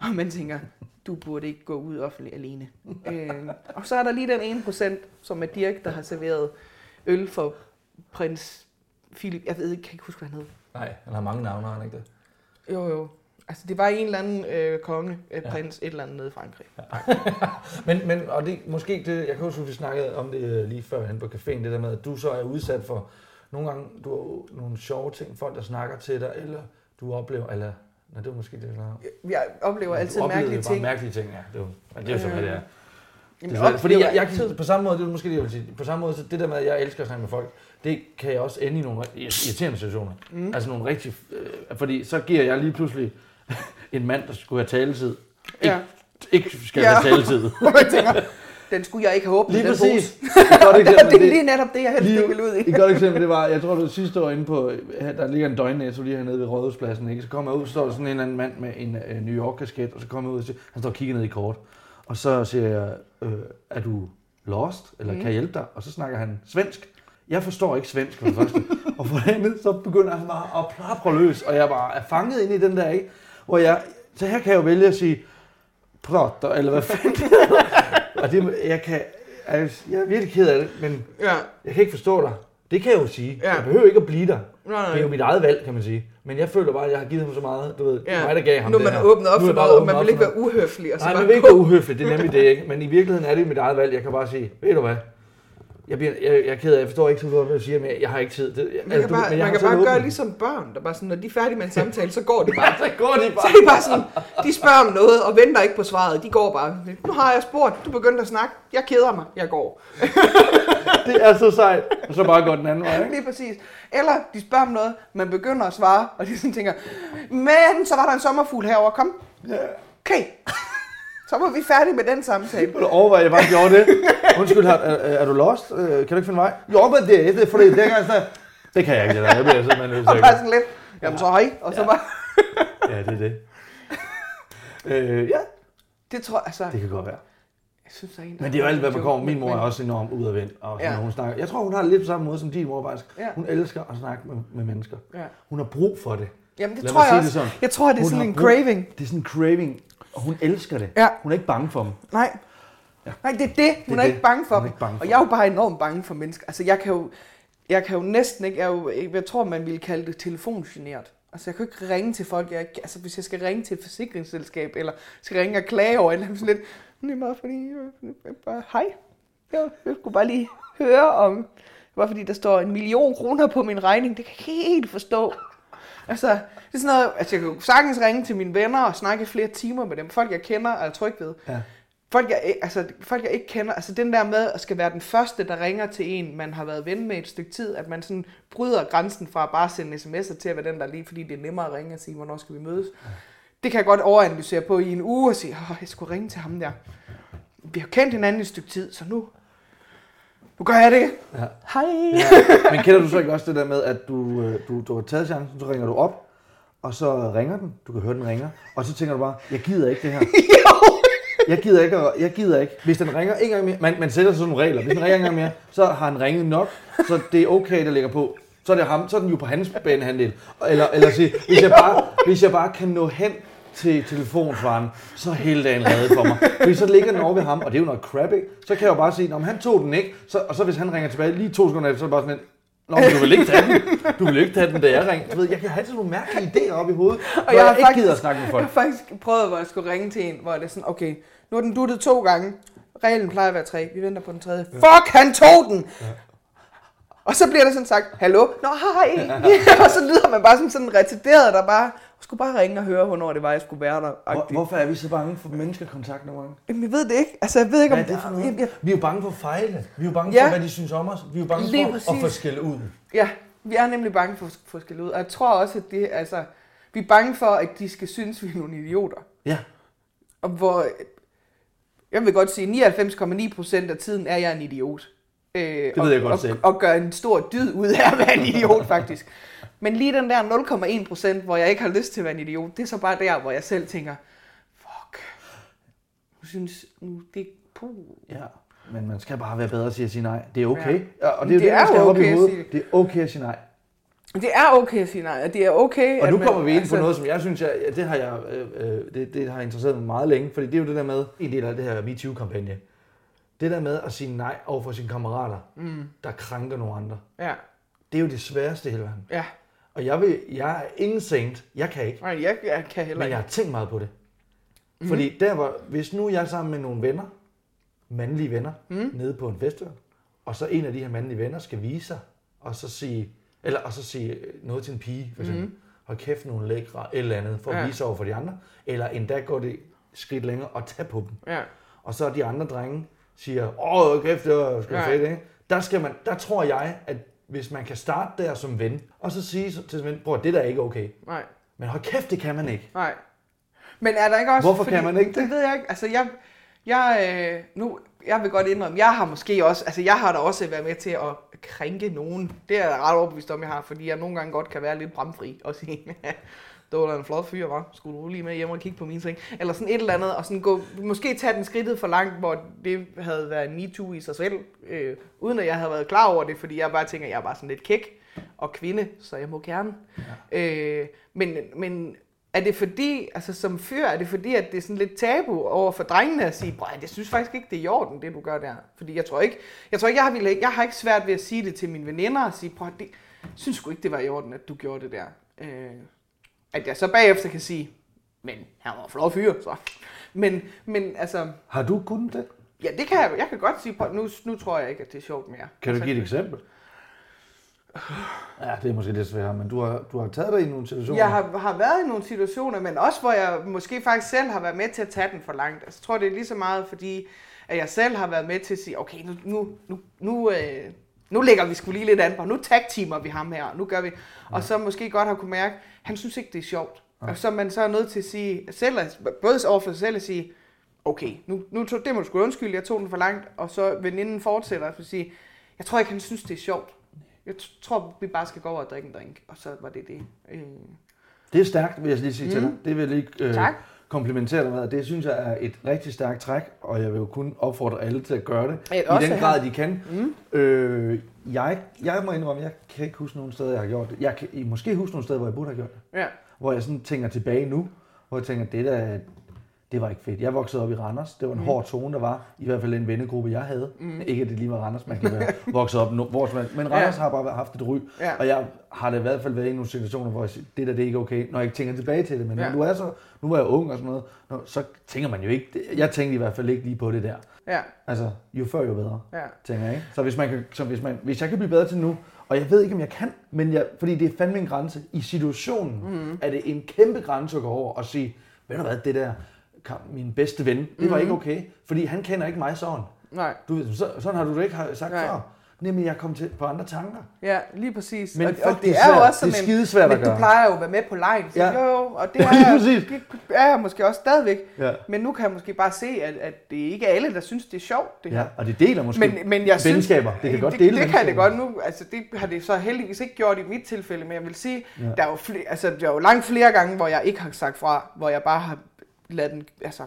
og man tænker, du burde ikke gå ud offentligt alene. øh, og så er der lige den ene procent, som er Dirk, der har serveret øl for prins Philip. Jeg ved ikke, kan ikke huske, hvad han hed. Nej, han har mange navne, har han ikke det? Jo, jo. Altså, det var en eller anden øh, konge, øh, Ja. prins, et eller andet nede i Frankrig. [LAUGHS] Men, men og det, måske det, jeg kan huske, at vi snakkede om det øh, lige før hen på caféen, det der med, at du så er udsat for nogle gange, du har nogle sjove ting, folk der snakker til dig, eller du oplever, eller, nej, det var måske det, jeg om. Jeg oplever altid du mærkelige ting. mærkelige ting, ja. Det er men det er jo så, hvad det er. Jamen, Det er, fordi jeg, jeg kan, på samme måde, det er måske det, jeg vil sige, på samme måde, så det der med, at jeg elsker at snakke med folk, det kan jeg også ende i nogle ri- irriterende situationer. Mm. Altså nogle rigtig, øh, fordi så giver jeg lige pludselig [LAUGHS] en mand, der skulle have taletid, ikke, Ja. ikke skal Ja. have taletid. [LAUGHS] Tænker, den skulle jeg ikke have åbnet, Lige den præcis. Et godt [LAUGHS] eksempel, det er lige netop det, jeg helst lige- ikke vil ud i. Et godt eksempel, det var, jeg tror det sidste år inde på, der ligger en døgnnetto lige hernede ved Rådhuspladsen, ikke? Så kommer jeg ud, så står der sådan en eller anden mand med en uh, New York-kasket, og så kommer jeg ud og siger, han står og kigger ned i kort. Og så siger jeg, øh, er du lost, eller mm. kan jeg hjælpe dig? Og så snakker han svensk. Jeg forstår ikke svensk for det første. og for det andet, så begynder han bare at plapre løs, og jeg bare er fanget ind i den der, ikke? Hvor jeg, så her kan jeg jo vælge at sige, prater, eller hvad fanden. [LAUGHS] og det, jeg kan, altså, jeg er virkelig ked af det, men Ja. jeg kan ikke forstå dig. Det kan jeg jo sige. Ja. Jeg behøver ikke at blive der. Nej, nej. Det er jo mit eget valg, kan man sige. Men jeg føler bare, at jeg har givet ham så meget. Du ved, det Ja. mig, der gav ham nu det man her. åbnet op for noget, og man vil ikke være uhøflig. Og så Nej, man vil ikke være uhøflig, det er nemlig det, ikke? Men i virkeligheden er det mit eget valg. Jeg kan bare sige, ved du hvad? Jeg, bliver, jeg, jeg er ked af, jeg forstår ikke så godt, hvad du siger, men jeg har ikke tid. Det, Man kan bare, man kan bare gøre ligesom børn, der bare sådan, når de er færdige med en samtale, så går de [LAUGHS] bare. Så går de Så bare. er de bare sådan, de spørger om noget og venter ikke på svaret. De går bare. Nu har jeg spurgt, du begyndte at snakke. Jeg keder mig, jeg går. [LAUGHS] Det er så sejt. Og så bare går den anden vej, ikke? Lige præcis. Eller de spørger om noget, man begynder at svare, og de sådan tænker, men så var der en sommerfugl herover, kom. Okay. Så var vi færdige med den samtale. Vil du overveje, at jeg bare gjorde det? Undskyld, er, er, er du lost? Øh, Kan du ikke finde vej? Jo, men det er det, fordi det er sådan, det kan jeg ikke, det der. Jeg bliver simpelthen nødt Og til bare at sådan lidt, jamen så hej. Og så bare, Ja, det er det. Øh, ja, det tror jeg, altså, det kan godt være. jeg synes, der er en, der Men det er jo alt, hvad man kommer. Min mor er også enormt udadvendt. Og Ja. ja. hun snakker. Jeg tror, hun har det lidt på samme måde som din mor faktisk. Ja. Hun elsker at snakke med, med mennesker. Ja. Hun har brug for det. Jamen det Lad tror jeg også. det sådan. Jeg tror, det er Hun sådan en brug- craving. Det er sådan en craving, og hun elsker det. Ja. Hun er ikke bange for dem. Nej. Ja. Nej, det er det. Hun Det er er, det. ikke bange for Hun er ikke bange for og jeg er jo bare enormt bange for mennesker. Altså, jeg kan jo, jeg kan jo næsten ikke, jeg, jo, jeg tror, man ville kalde det telefongeneret. Altså, jeg kan jo ikke ringe til folk. Jeg, altså, hvis jeg skal ringe til et forsikringsselskab, eller skal ringe og klage over eller sådan lidt, det er bare fordi, jeg, jeg bare, hej. Jeg, jeg skulle bare lige høre om, det var fordi, der står en million kroner på min regning. Det kan jeg ikke helt forstå. Altså, det er sådan noget, altså jeg kan jo sagtens ringe til mine venner og snakke i flere timer med dem. Folk, jeg kender og er tryg ved. Ja. Folk jeg, altså, folk, jeg ikke kender, altså den der med at skal være den første, der ringer til en, man har været ven med et stykke tid, at man sådan bryder grænsen fra at bare sende sms'er til at være den, der lige, fordi det er nemmere at ringe og sige, hvornår skal vi mødes. Det kan jeg godt overanalysere på i en uge og sige, åh, jeg skulle ringe til ham der. Vi har kendt hinanden et stykke tid, så nu, nu gør jeg det. Ja. Hej. Ja. Men kender du så ikke også det der med, at du, øh, du, du har taget chancen, så ringer du op, og så ringer den, du kan høre, den ringer, og så tænker du bare, jeg gider ikke det her. [LAUGHS] Jeg gider ikke, jeg gider ikke. Hvis den ringer en gang mere, man, man sætter sådan nogle regler, hvis den ringer en gang mere, så har han ringet nok, så det er okay, der ligger på. Så er, det ham, så er den jo på hans banehandel. Eller, eller sige, hvis jeg, bare, hvis jeg bare kan nå hen til telefonsvaren, så hele dagen lavet for mig. Fordi så ligger den over ved ham, og det er jo noget crap, ikke? Så kan jeg jo bare sige, om han tog den ikke, så, og så hvis han ringer tilbage lige to sekunder efter, så er det bare sådan, en, Nå, men du vil ikke tage den. Du vil ikke tage den, da jeg ringer. Du ved, jeg kan have sådan nogle mærkelige idéer op i hovedet, og jeg jeg, har jeg ikke faktisk- gider at snakke med Jeg folk. har faktisk prøvet, hvor jeg skulle ringe til en, hvor det er sådan, okay, nu er den duttet to gange. Reglen plejer at være tre. Vi venter på den tredje. Fuck, han tog den! Og så bliver der sådan sagt, hallo? Nå, hej! [LAUGHS] og så lyder man bare som sådan en retarderet, der bare skulle bare ringe og høre, hvornår det var, jeg skulle være der. Hvor, hvorfor er vi så bange for menneskekontakt nogle gange? Jamen, jeg ved det ikke. Altså, jeg ved ikke, Hvad om er det for noget? Jeg, jeg, Vi er jo bange for at fejle. Vi er jo bange Ja. for, hvad de synes om os. Vi er jo bange Lige for at præcis. få skæld ud. Ja, vi er nemlig bange for at få skæld ud. Og jeg tror også, at det, altså, vi er bange for, at de skal synes, vi er nogle idioter. Ja. Og hvor, jeg vil godt sige, 99,9 procent af tiden er jeg en idiot. Øh, det ved jeg godt og, selv. Og, og gør en stor dyd ud af at være en idiot, [LAUGHS] faktisk. Men lige den der 0,1 procent, hvor jeg ikke har lyst til at være en idiot, det er så bare der, hvor jeg selv tænker, fuck, nu synes, nu, det, puh. Ja. Men man skal bare være bedre til at sige nej. Det er okay. Ja. Og det er Det det, er op okay i at hovedet. sige det. Er okay at sige nej. Det er okay at sige nej, og det er okay, Og nu man- kommer vi ind altså- på noget, som jeg synes, jeg, ja, det har jeg, øh, øh, det, det har interesseret mig meget længe, fordi det er jo det der med, en del af det her MeToo-kampagne, det der med at sige nej over for sine kammerater, mm. der krænker nogle andre. Ja, Det er jo det sværeste i hele verden. ja. Og jeg, vil, jeg er ingen saint, jeg kan ikke, Nej, jeg, jeg kan heller men ikke. jeg har tænkt meget på det. Mm. Fordi der var, hvis nu jeg er sammen med nogle venner, mandlige venner, mm. nede på en festival, og så en af de her mandlige venner skal vise sig, og så sige, eller, og så sige noget til en pige, for eksempel, mm. hold kæft nogle lækre, et eller andet, for at Ja. vise over for de andre, eller endda går det skridt længere og tage på dem. Ja, Og så de andre drenge siger, åh, kæft, det var sgu Ja. fedt, ikke? Der, skal man, der tror jeg, at hvis man kan starte der som ven, og så sige til sin ven, bror, det der er ikke okay. nej. Men hold kæft, det kan man ikke. Nej. Men er der ikke også... Hvorfor kan man ikke det? Det ved jeg ikke. Altså, jeg, jeg, øh, nu, jeg vil godt indrømme, jeg har måske også... Altså, jeg har da også været med til at krænke nogen. Det er jeg ret overbevist om, jeg har, fordi jeg nogle gange godt kan være lidt bramfri og sige, [LAUGHS] det var da en flot fyr, var. Skulle du lige med hjem og kigge på min ting? Eller sådan et eller andet, og sådan gå, måske tage den skridtet for langt, hvor det havde været en MeToo i sig selv, øh, uden at jeg havde været klar over det, fordi jeg bare tænker, jeg er bare sådan lidt kæk og kvinde, så jeg må gerne. Ja. Øh, men, men er det fordi, altså som fyr, er det fordi, at det er sådan lidt tabu over for drengene at sige, "Bror, jeg synes faktisk ikke, det er i orden, det du gør der. Fordi jeg tror ikke, jeg, tror ikke, jeg, har, ville- jeg har ikke svært ved at sige det til mine veninder og sige, prøv, det jeg synes sgu ikke, det var i orden, at du gjorde det der. Øh, at jeg så bagefter kan sige, men han var en flot fyr, så. Men, men altså, Har du kunnet det? ja, det kan jeg, jeg kan godt sige, nu, nu tror jeg ikke, at det er sjovt mere. Kan du altså, give et eksempel? Ja, det er måske lidt svært, men du har, du har taget dig i nogle situationer. Jeg har, har været i nogle situationer, men også hvor jeg måske faktisk selv har været med til at tage den for langt. Altså, jeg tror, det er lige så meget, fordi at jeg selv har været med til at sige, okay, nu, nu, nu, nu, øh, nu lægger vi sgu lige lidt an på, nu tag-teamer vi ham her, nu gør vi. Og så måske godt har kunne mærke, han synes ikke, det er sjovt. Og så man så er nødt til at sige, selv, at- både over for sig selv at sige, okay, nu, nu tog, det må du sgu undskylde, jeg tog den for langt, og så veninden fortsætter og sige, jeg tror ikke, han synes, det er sjovt. Jeg tror, vi bare skal gå over og drikke en drink, og så var det det. Øh, Det er stærkt, vil jeg lige sige mm. til dig. Det vil jeg lige øh, Tak. Komplimentere dig med. Det synes jeg er et rigtig stærkt træk, og jeg vil jo kun opfordre alle til at gøre det. I den grad, de kan. Mm. Øh, jeg, jeg må indrømme, jeg kan ikke huske nogen steder, jeg har gjort det. Jeg kan I måske huske nogle steder, hvor jeg burde have gjort det. ja. Hvor jeg sådan tænker tilbage nu, hvor jeg tænker, det der, det var ikke fedt. Jeg voksede op i Randers. Det var en mm. hård tone, der var. I hvert fald den vennegruppe, jeg havde. Mm. Ikke at det lige var Randers, man kan være [LAUGHS] vokset op no- hvor som helst. Men Randers Ja. har bare haft et ry. Ja. Og jeg har da i hvert fald været i nogle situationer, hvor jeg siger, det der det er ikke okay, når jeg ikke tænker tilbage til det. Men Ja. du er så, nu var jeg ung og sådan noget, når, så tænker man jo ikke, det- jeg tænkte i hvert fald ikke lige på det der. Ja, Altså, jo før jo bedre, ja. tænker jeg. Ikke? Så, hvis, man kan, så hvis, man, hvis jeg kan blive bedre til nu, og jeg ved ikke, om jeg kan, men jeg, fordi det er fandme en grænse. I situationen mm. er det en kæmpe grænse at gå over og sige, ved du hvad, det der, min bedste ven, det var ikke okay, fordi han kender ikke mig sådan. Nej. Du, så, sådan har du det ikke sagt Nej. før. Nemlig, jeg kom til på andre tanker. Ja, lige præcis. Men og, og det er er jo også sådan Det er skidesvært at Men du gøre. plejer jo at være med på lejen. Ja. jo, jo, og det [LAUGHS] er, jeg, det er jeg måske også stadigvæk. Ja. Men nu kan jeg måske bare se, at, at det er ikke alle, der synes, det er sjovt, det her. Ja, og det deler måske Men, men jeg synes, venskaber. Det kan godt det, dele det kan det godt nu. Altså, det har det så heldigvis ikke gjort i mit tilfælde, men jeg vil sige, ja. der, er jo flere, altså, der er jo langt flere gange, hvor jeg ikke har sagt fra, hvor jeg bare har ladet den, altså,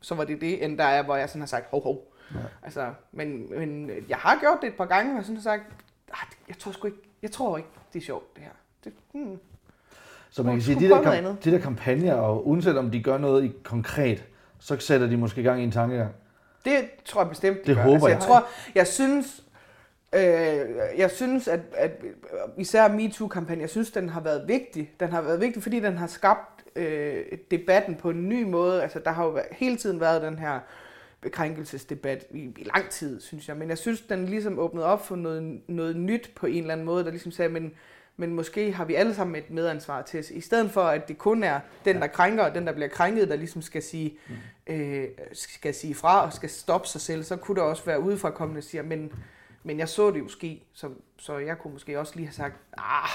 så var det det, end der er, hvor jeg sådan har sagt, hov, hov. Ja. Altså, men, men jeg har gjort det et par gange, og sådan har sagt, "Ah, jeg tror sgu ikke, jeg tror ikke, det er sjovt, det her. Det, hmm. Så man kan sige, de der, prøve noget kam- andet. de der kampagner, og uanset om de gør noget i konkret, så sætter de måske gang i en tankegang. Det tror jeg bestemt, de Det gør. håber altså, jeg. jeg. Tror, jeg synes, øh, jeg synes, at, at især MeToo-kampagnen, jeg synes, den har været vigtig. Den har været vigtig, fordi den har skabt øh, debatten på en ny måde. Altså, der har jo hele tiden været den her bekrænkelsesdebat i, i lang tid, synes jeg. Men jeg synes, den ligesom åbnede op for noget, noget nyt på en eller anden måde, der ligesom sagde, men, men måske har vi alle sammen et medansvar til os. I stedet for, at det kun er den, der krænker, og den, der bliver krænket, der ligesom skal sige, Mm. øh, skal sige fra og skal stoppe sig selv, så kunne der også være udefrakommende, der siger, men, men jeg så det jo ske, så, så jeg kunne måske også lige have sagt, ah,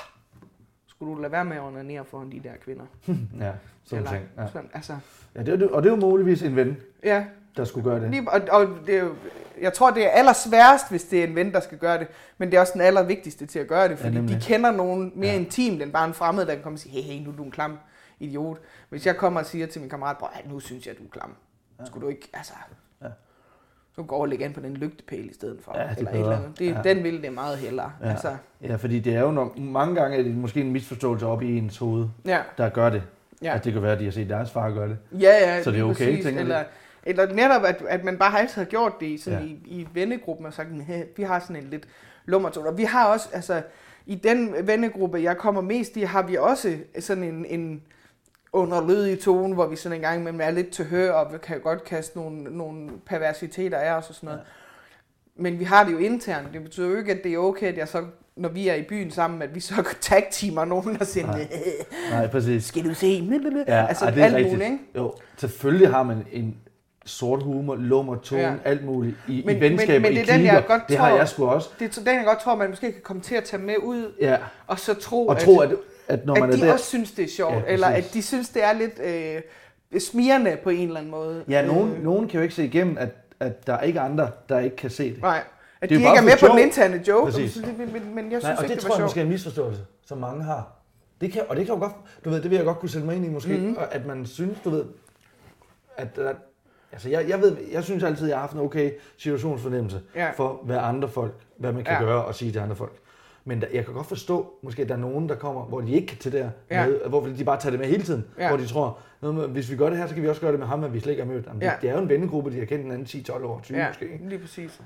skulle du lade være med at onanere foran de der kvinder? [LAUGHS] Ja, sådan Eller ting. Ja. Sådan, altså, Ja, det, og det er jo muligvis en ven, ja, der skulle gøre det. Lige, og, og det er jo, jeg tror, det er allersværest, hvis det er en ven, der skal gøre det. Men det er også den allervigtigste til at gøre det, fordi ja, nemlig. de kender nogen mere Ja. ja. intimt end bare en fremmed, der kan komme og sige, hey, hey, nu er du en klam idiot. Hvis jeg kommer og siger til min kammerat, "Bror, nu synes jeg, du er klam. Skulle du ikke, altså... Så gå og lægge an på den lygtepæl i stedet for. Ja, det er eller et eller andet. Det, Ja. Den vil det meget hellere. Ja. Altså, Ja, fordi det er jo nok, mange gange er det måske en misforståelse op i ens hoved, ja, der gør det. ja. At det kan være, at de har set deres far gøre det. Ja, ja, Så det er okay, præcis. tænker eller, eller netop, at, at man bare har altid har gjort det i, sådan Ja. i, i vennegruppen og sagt, "Næh, vi har sådan en lidt lummertone. Og vi har også, altså, i den vennegruppe, jeg kommer mest i, har vi også sådan en, en underlødig tone, hvor vi sådan en gang imellem er lidt til hør, og vi kan godt kaste nogle, nogle perversiteter af os og sådan noget. Ja. Men vi har det jo internt. Det betyder jo ikke, at det er okay, at jeg så, når vi er i byen sammen, at vi så [LAUGHS] tag-teamer nogen, der siger, Nej. "Næh, Nej, præcis. skal du se? Ja, altså ej, det er alt rigtigt. muligt, ikke? Jo, selvfølgelig har man en sort humor, lummer tone, ja. Alt muligt i, Men- i venskaber, men- men i det er den, klikker. jeg godt det har tror- jeg sgu også. Det er den, jeg godt tror, man måske kan komme til at tage med ud, Ja, og så tro, og tro, at, at når at man er de der... også synes, det er sjovt, Ja, eller at de synes, det er lidt øh, smirrende på en eller anden måde. Ja, nogen, Øh, nogen kan jo ikke se igennem, at, at der er ikke andre, der ikke kan se det. nej, at Det er de jo ikke bare er med på den interne joke, Præcis. men, men, jeg synes Nej, og ikke, det det tror jeg måske sjovt. er en misforståelse, som mange har. Det kan, og det kan jo godt, du ved, det vil jeg godt kunne sætte mig ind i måske, mm-hmm. at man synes, du ved, at der, altså jeg, jeg, ved, jeg synes altid, jeg har haft en okay situationsfornemmelse Ja. for, hvad andre folk, hvad man kan Ja. gøre og sige til andre folk. Men der, jeg kan godt forstå, måske at der er nogen, der kommer, hvor de ikke kan til det Ja. med, hvor de bare tager det med hele tiden, Ja. hvor de tror, med, hvis vi gør det her, så kan vi også gøre det med ham, men vi slet ikke har mødt. Jamen, Ja. det, det er jo en vennegruppe, de har kendt hinanden 10-12 år, 20 Ja, måske. Ikke? lige præcis.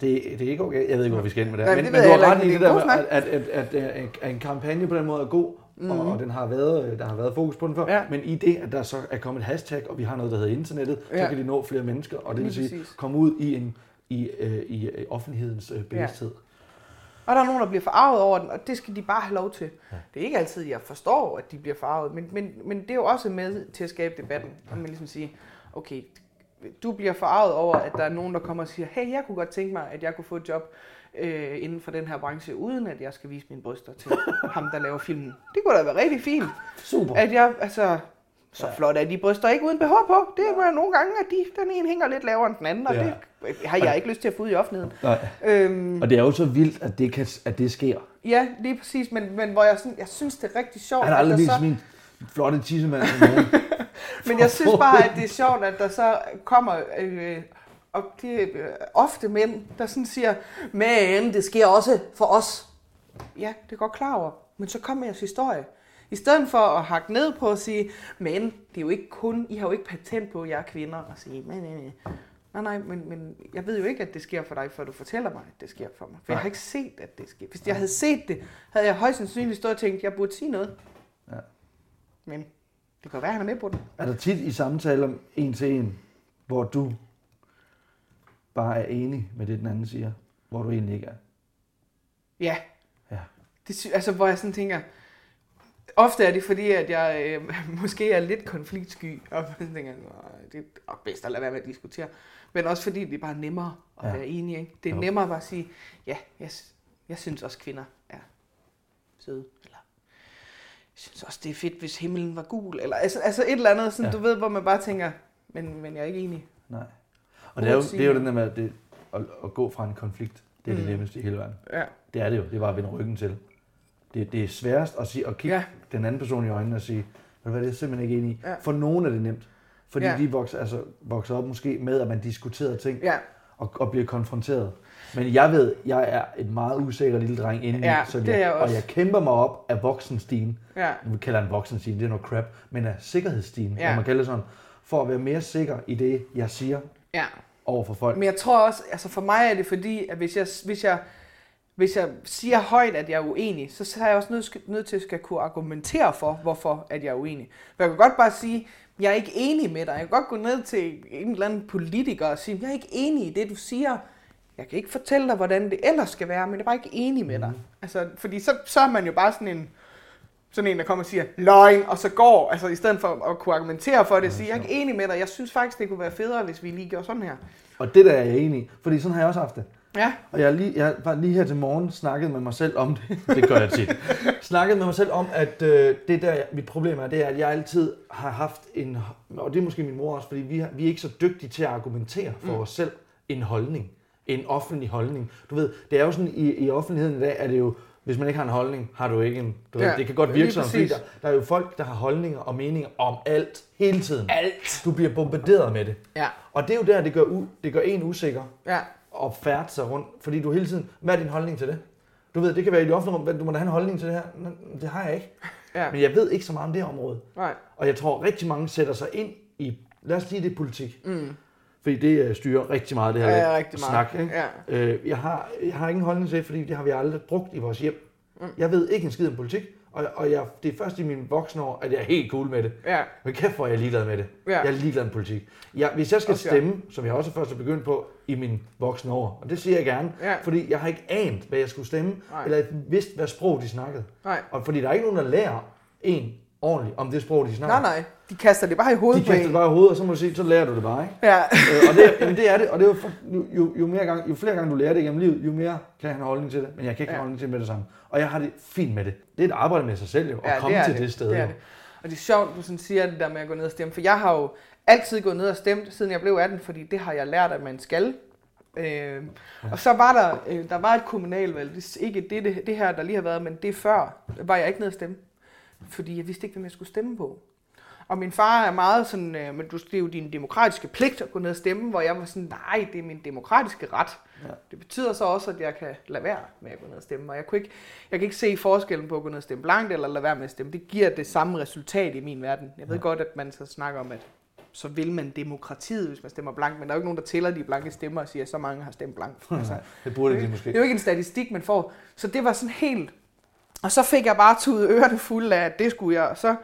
Det, det er ikke okay. Jeg ved ikke, hvor vi skal ind med det her. det Men, ved men du har ret i det der det er med, at, at, at, at, at en kampagne på den måde er god, mm. og, og den har været, der har været fokus på den før. Ja. Men i det, at der så er kommet et hashtag, og vi har noget, der hedder internettet, så Ja. kan de nå flere mennesker, og det vil sige, komme ud i, en, i, øh, i øh, offentlighedens øh, bevidsthed. Og der er nogen, der bliver forarvet over den, og det skal de bare have lov til. Ja. Det er ikke altid, jeg forstår, at de bliver forarvet, men, men, men det er jo også med til at skabe debatten. At man ligesom siger, okay, du bliver forarvet over, at der er nogen, der kommer og siger, hey, jeg kunne godt tænke mig, at jeg kunne få et job øh, inden for den her branche, uden at jeg skal vise mine bryster til [LAUGHS] ham, der laver filmen. Det kunne da være rigtig fint. Super. At jeg, altså, så ja. flot er de bryster ikke uden BH på. Det er nogle gange, at de, den ene hænger lidt lavere end den anden, og Ja. det har jeg ikke lyst til at få ud i offentligheden. Nej. Øhm, Og det er jo så vildt, at det, kan, at det sker. Ja, lige præcis, men, men hvor jeg, sådan, jeg synes, det er rigtig sjovt. Han har aldrig vist så, min flotte tissemand [LAUGHS] til nogen. men jeg synes bare, at det er sjovt, at der så kommer, øh, og det er øh, ofte mænd, der sådan siger, men det sker også for os. Ja, det godt klar over, men så kommer jeres historie. I stedet for at hakke ned på at sige, men det er jo ikke kun, I har jo ikke patent på, at jeg er kvinder, og sige, men, men. Nej, nej, men, men jeg ved jo ikke, at det sker for dig, før du fortæller mig, at det sker for mig. For jeg har ikke set, at det sker. Hvis jeg havde set det, havde jeg højst sandsynligt stået og tænkt, at jeg burde sige noget. Ja. Men det kan være, at han er med på den. Er der tit i samtaler en til en, hvor du bare er enig med det, den anden siger, hvor du egentlig ikke er? Ja. Ja. Det, altså, hvor jeg sådan tænker, ofte er det fordi, at jeg øh, [LAUGHS] måske er lidt konfliktsky, og tænker, "Nå, det er bedst at lade være med at diskutere. Men også fordi det er bare nemmere at Ja. være enige. Ikke? Det er Jo. nemmere bare at sige, ja, jeg, jeg synes også, kvinder er søde. Eller, jeg synes også, det er fedt, hvis himlen var gul. Eller, altså, altså et eller andet, sådan, Ja. du ved, hvor man bare tænker, men, men jeg er ikke enig. Nej. Og det er, jo, det er jo den der med, at, det, at, at gå fra en konflikt, det er mm. det Mm. nemmeste i hele verden. Ja. Det er det jo. Det er bare at vende ryggen til. Det, det er sværest at, sige, at kigge ja. Den anden person i øjnene og sige, ved hvad, det er jeg simpelthen ikke enig i. Ja. For nogen er det nemt. Fordi ja. De vokser, altså, vokser op måske med, at man diskuterer ting. Ja, og, og bliver konfronteret. Men jeg ved, jeg er et meget usikker lille dreng indeni, Ja, så jeg, jeg og jeg kæmper mig op af voksenstigen. Ja. Nu kalder den voksenstigen, det er noget crap, men af sikkerhedsstigen, Ja. ja. man kalder det sådan, for at være mere sikker i det, jeg siger Ja. over for folk. Men jeg tror også, altså for mig er det fordi, at hvis jeg, hvis jeg, hvis jeg siger højt, at jeg er uenig, så er jeg også nødt, nødt til at skal kunne argumentere for, hvorfor at jeg er uenig. For jeg kan godt bare sige, jeg er ikke enig med dig. Jeg kan godt gå ned til en eller anden politiker og sige, jeg er ikke enig i det, du siger. Jeg kan ikke fortælle dig, hvordan det ellers skal være, men jeg er bare ikke enig med dig. Altså, fordi så, så er man jo bare sådan en, sådan en, der kommer og siger, løgn, og så går, altså i stedet for at kunne argumentere for det, sige, jeg er ikke enig med dig, jeg synes faktisk, det kunne være federe, hvis vi lige gjorde sådan her. Og det der er jeg enig i, fordi sådan har jeg også haft det. Ja. Og jeg, er lige, jeg var lige her til morgen snakket med mig selv om det. [LAUGHS] Det gør jeg tit. snakket med mig selv om, at øh, det der, mit problem er, det er, at jeg altid har haft en, og det er måske min mor også, fordi vi, har, vi er ikke så dygtige til at argumentere for mm. os selv en holdning. En offentlig holdning. Du ved, det er jo sådan, i, i offentligheden i dag, er det jo, hvis man ikke har en holdning, har du ikke en... Du Ja, ved, det kan godt virke sådan, fordi der, der er jo folk, der har holdninger og meninger om alt, hele tiden. Alt. Du bliver bombarderet med det. Ja. Og det er jo der, det gør, u, det gør en usikker Ja. Og færde sig rundt, fordi du hele tiden, hvad er din holdning til det? Du ved, det kan være i det offentlige rum, hvad- du må da have en holdning til det her. Det har jeg ikke. Ja. Men jeg ved ikke så meget om det område. Nej. Og jeg tror, rigtig mange sætter sig ind i, lad os sige, det politik. Mm. Fordi det øh, styrer rigtig meget det her Ja, ja, rigtig meget. snak. Ikke? Ja. Øh, jeg, har, jeg har ingen holdning til det, fordi det har vi aldrig brugt i vores hjem. Mm. Jeg ved ikke en skid om politik, og, og jeg, det er først i mine voksne år, at jeg er helt cool med det. Ja. Men kæft, hvor er jeg ligeglad med det. Ja. Jeg er ligeglad med politik. Jeg, hvis jeg skal jeg. stemme, som jeg også først er begyndt på i mine voksne år, og det siger jeg gerne, Ja. fordi jeg har ikke anet, hvad jeg skulle stemme, Nej. eller vidst, hvad sprog de snakkede. Nej. Og fordi der er ikke nogen, der lærer en ordentligt om det sprog, de snakker. Nej, nej. De kaster det bare i hovedet De kaster det bare i hovedet, og så må du sige, så lærer du det bare, ikke? Ja. øh, og det, jamen, det er det, og det er jo, jo, jo, mere gang, jo flere gange du lærer det gennem livet, jo mere kan jeg have holdning til det, men jeg kan ikke ja. have holdning til det med det samme. Og jeg har det fint med det. Det er et arbejde med sig selv jo, at Ja, komme er til det, sted. Det er jo. det. Og det er sjovt, du sådan siger det der med at gå ned og stemme, for jeg har jo altid gået ned og stemt, siden jeg blev 18, fordi det har jeg lært, at man skal. Øh, og så var der, øh, der var et kommunalvalg, det er ikke det, det, det her, der lige har været, men det før, var jeg ikke ned og stemme. Fordi jeg vidste ikke, hvem jeg skulle stemme på. Og min far er meget sådan, øh, men du, det er jo din demokratiske pligt at gå ned og stemme, hvor jeg var sådan, nej, det er min demokratiske ret. Ja. Det betyder så også, at jeg kan lade være med at gå ned og stemme. Og jeg, kunne ikke, jeg kan ikke se forskellen på at gå ned og stemme blankt eller lade være med at stemme. Det giver det samme resultat i min verden. Jeg ved ja. godt, at man så snakker om, at så vil man demokratiet, hvis man stemmer blankt, men der er jo ikke nogen, der tæller de blanke stemmer og siger, at så mange har stemt blankt. [LAUGHS] Altså, det burde de måske. Det er jo ikke en statistik, man får. Så det var sådan helt... Og så fik jeg bare tudet ørerne fulde af, at det skulle jeg. Så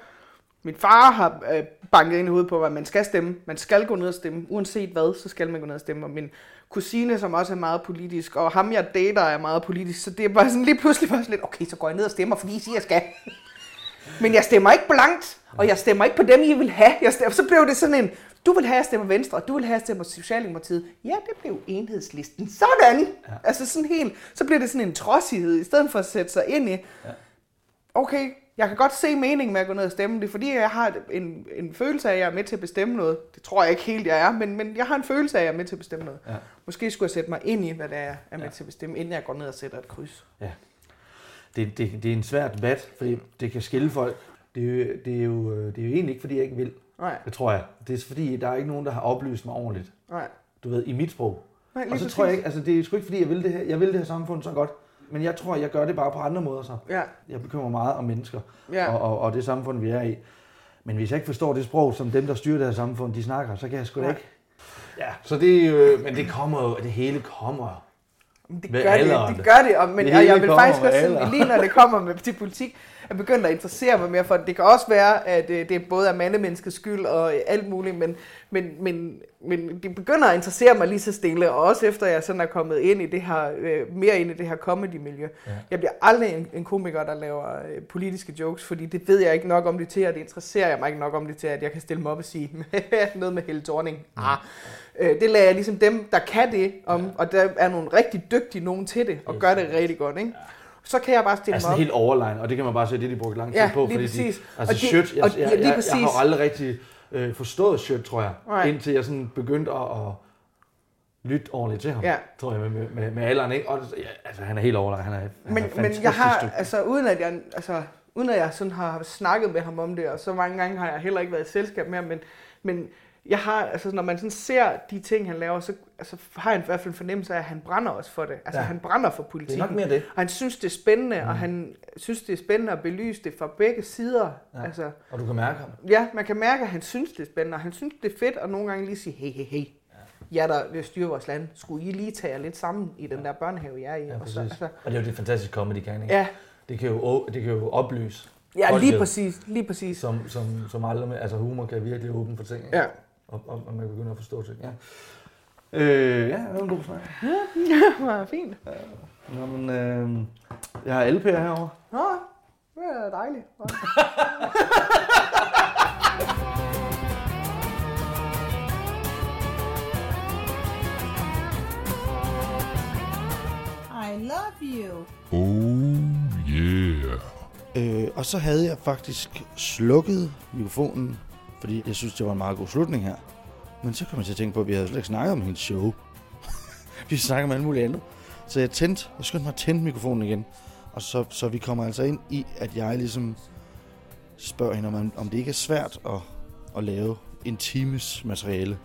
min far har øh, banket ind i hovedet på, at man skal stemme. Man skal gå ned og stemme. Uanset hvad, så skal man gå ned og stemme. Og min kusine, som også er meget politisk, og ham jeg dater er meget politisk, så det er bare sådan lige pludselig bare sådan lidt, okay, så går jeg ned og stemmer, fordi I siger, jeg skal. Men jeg stemmer ikke blankt, og jeg stemmer ikke på dem, I vil have. Jeg stemmer, så blev det sådan en, du vil have, at jeg stemmer Venstre, og du vil have, at jeg stemmer Socialdemokratiet. Ja, det blev enhedslisten. Sådan! Ja. Altså sådan helt, så bliver det sådan en trodsighed, i stedet for at sætte sig ind i, okay, jeg kan godt se meningen med at gå ned og stemme. Det er fordi, jeg har en, en følelse af, at jeg er med til at bestemme noget. Det tror jeg ikke helt, jeg er, men, men jeg har en følelse af, at jeg er med til at bestemme noget. Ja. Måske skulle jeg sætte mig ind i, hvad det er, jeg er med til at bestemme, inden jeg går ned og sætter et kryds. Ja. Det, det, det er en svær debat, fordi det kan skille folk. Det er, jo, det, er jo, øh, det er jo egentlig ikke, fordi jeg ikke vil. Nej. Det tror jeg. Det er fordi, der er ikke nogen, der har oplyst mig ordentligt. Nej. Du ved, i mit sprog. Nej, lige og så præcis. tror jeg ikke, altså det er sgu ikke fordi, jeg vil det her, jeg vil det her samfund så godt. Men jeg tror, jeg gør det bare på andre måder så. Ja. Jeg bekymrer mig meget om mennesker Ja. og, og, og, det samfund, vi er i. Men hvis jeg ikke forstår det sprog, som dem, der styrer det her samfund, de snakker, så kan jeg sgu da ikke. Ja, så det, øh, men det kommer jo, det hele kommer Det med gør det, det gør det, og, men Det og jeg vil faktisk også alderen. lige når det kommer med til politik, jeg begynder at interessere mig mere for det. Det kan også være, at øh, det både er mandemenneskets skyld og øh, alt muligt, men, men, men, men det begynder at interessere mig lige så stille, og også efter jeg sådan er kommet ind i det her, øh, mere ind i det her comedy-miljø. Ja. Jeg bliver aldrig en, en komiker, der laver øh, politiske jokes, fordi det ved jeg ikke nok om det til, og det interesserer jeg mig ikke nok om det til, at jeg kan stille mig op og sige [LAUGHS] noget med Helle Thorning. Ah. Øh, det lader jeg ligesom dem, der kan det, om, og der er nogle rigtig dygtige nogen til det, og gør det rigtig godt, ikke? Så kan jeg bare stille Altså mig op. helt overline, og det kan man bare se, det de brugte lang tid Ja, på. fordi præcis. De, altså Og de- shirt, jeg, og- ja, jeg, jeg, jeg har aldrig rigtig øh, forstået shirt, tror jeg, Nej. indtil jeg sådan begyndte at, at lytte ordentligt til ham, Ja. tror jeg, med, med, med, med alderen. Ikke? Og, ja, altså, han er helt overline, han er, han men, er men jeg har, altså uden at jeg, altså, uden at jeg sådan har snakket med ham om det, og så mange gange har jeg heller ikke været i selskab med ham, men, men jeg har, altså når man sådan ser de ting, han laver, så altså, har jeg i hvert fald en fornemmelse af, at han brænder også for det. Altså Ja. ja. han brænder for politikken. nok mere det. Og han synes, det er spændende, mm. og han synes, det er spændende at belyse det fra begge sider. Ja. Ja. Altså, Og du kan mærke ham. ja, man kan mærke, at han synes, det er spændende, og han synes, det er fedt at nogle gange lige sige, hey, hey, hey, ja, der vil styre vores land. Skulle I lige tage jer lidt sammen i den der børnehave, jeg er i? Ja, og så, altså, Og det er jo det fantastiske comedy kan, ikke? ja, Det kan jo, det kan jo oplyse ja, folket, lige præcis, lige præcis. Som, som, som aldrig altså humor kan virkelig åbne for ting. ikke? Ja. Og, og, og man begynder at forstå ting. Ja. Øh, ja, det var en god snak. [LAUGHS] Det var fint. Nå, men, øh, jeg har LP'er herovre. Nå, det er dejligt. [LAUGHS] I love you. Øh, og så havde jeg faktisk slukket mikrofonen, fordi jeg synes, det var en meget god slutning her. Men så kom jeg til at tænke på, at vi havde slet ikke snakket om hendes show. [LAUGHS] vi snakker om alt muligt andet. Så jeg tændte, jeg skyndte mig at tænde mikrofonen igen. Og så, så vi kommer altså ind i, at jeg ligesom spørger hende, om, om det ikke er svært at, at lave en times materiale.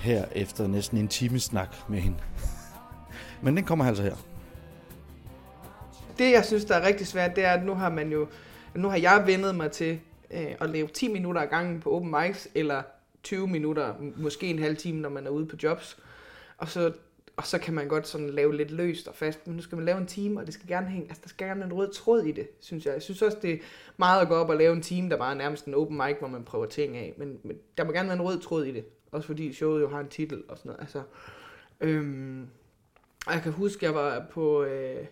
Her efter næsten en times snak med hende. [LAUGHS] Men den kommer altså her. Det, jeg synes, der er rigtig svært, det er, at nu har man jo, nu har jeg vendet mig til øh, at lave 10 minutter ad gangen på open mics, eller 20 minutter, måske en halv time, når man er ude på jobs. Og så, og så kan man godt sådan lave lidt løst og fast, men nu skal man lave en time, og det skal gerne hænge, altså der skal gerne en rød tråd i det, synes jeg. Jeg synes også, det er meget at gå op og lave en time, der bare er nærmest en open mic, hvor man prøver ting af, men, men der må gerne være en rød tråd i det. Også fordi showet jo har en titel og sådan noget. Altså, øhm, og jeg kan huske, jeg var på, øh,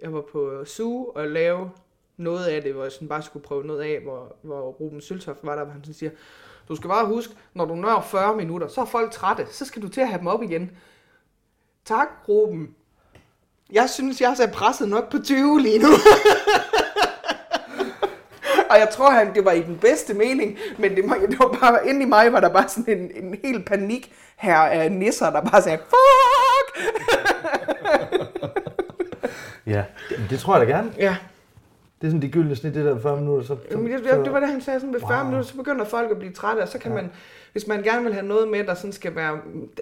jeg var på SU og lave noget af det, hvor jeg sådan bare skulle prøve noget af, hvor, hvor Ruben Søltoft var der, hvor han sådan siger, du skal bare huske, når du når 40 minutter, så er folk trætte, så skal du til at have dem op igen. Tak, Ruben. Jeg synes, jeg er presset nok på 20 lige nu. [LAUGHS] og jeg tror, han, det var i den bedste mening, men det, var, det var bare, inde i mig var der bare sådan en, en helt panik her af nisser, der bare sagde, fuck! [LAUGHS] Ja, det, det tror jeg da gerne. Ja, Det er sådan de gyldne snit, det der 40 minutter. Så, Jamen, det, så, det, det var det, han sagde, sådan ved 40 Wow. minutter, så begynder folk at blive trætte, og så kan ja. man, hvis man gerne vil have noget med, der sådan skal være,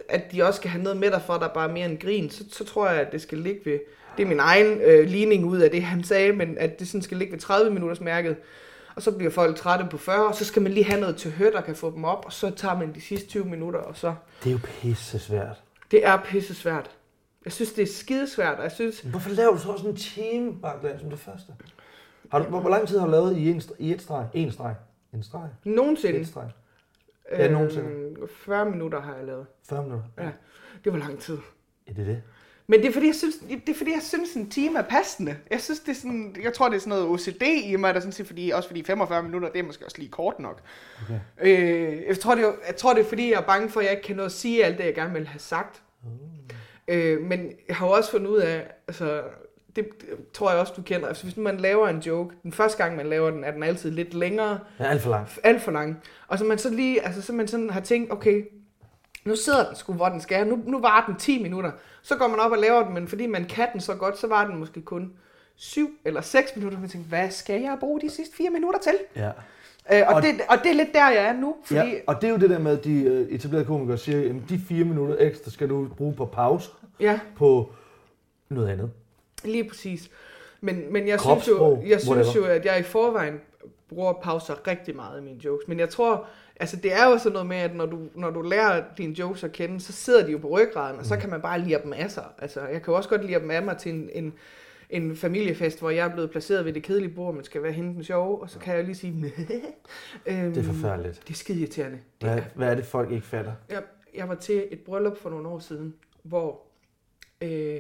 at de også skal have noget med der for, der bare er mere end grin, så, så tror jeg, at det skal ligge ved, det er min egen øh, ligning ud af det, han sagde, men at det sådan skal ligge ved 30 minutters mærket, og så bliver folk trætte på 40, og så skal man lige have noget til hø, der kan få dem op, og så tager man de sidste 20 minutter, og så, Det er jo pisse svært. det er pisse svært. Jeg synes, det er skidesvært, og jeg synes, Hvorfor laver du så også en time, Bagland, som det første? Har du, hvor, hvor lang tid har du lavet i, en, i et streg? En streg? En streg? nogensinde, Et streg? Ja, nogensinde. øh, 40 minutter har jeg lavet. 40 minutter? Ja, det var lang tid. Ja, det er det. Men det er fordi, jeg synes, det er fordi, jeg synes en time er passende. Jeg synes, det er sådan, jeg tror, det er sådan noget OCD i mig, der sådan siger, fordi, også fordi 45 minutter, det er måske også lige kort nok. Okay. Øh, jeg, tror, det er, jeg tror, det er fordi, jeg er bange for, at jeg ikke kan nå at sige alt det, jeg gerne vil have sagt. Øh, men jeg har også fundet ud af, altså, det, tror jeg også, du kender. Altså, hvis man laver en joke, den første gang, man laver den, er den altid lidt længere, Ja, alt for langt. alt for lang. Og så man så lige, altså så man sådan har tænkt, okay, nu sidder den sgu, hvor den skal. Nu, nu var den 10 minutter. Så går man op og laver den, men fordi man kan den så godt, så var den måske kun 7 eller 6 minutter. Man tænker, hvad skal jeg bruge de sidste 4 minutter til? Ja. Øh, og, Og- det, og det er lidt der, jeg er nu. Fordi, ja. Og det er jo det der med, at de øh, etablerede komikere siger, at de fire minutter ekstra skal du bruge på pause, ja, på noget andet. Lige præcis. Men, men jeg synes, jo, jeg synes jo, at jeg i forvejen bruger pauser rigtig meget i mine jokes. Men jeg tror, altså det er jo sådan noget med, at når du, når du lærer dine jokes at kende, så sidder de jo på ryggraden, og så kan man bare lide dem af sig. Altså, jeg kan jo også godt lide dem af mig til en, en, en familiefest, hvor jeg er blevet placeret ved det kedelige bord, man skal være hende den sjove, og så kan jeg lige sige, øhm, Det er forfærdeligt. Det er skide irriterende. Det Hvad, er, hvad er det, folk ikke fatter? jeg, jeg var til et bryllup for nogle år siden, hvor øh,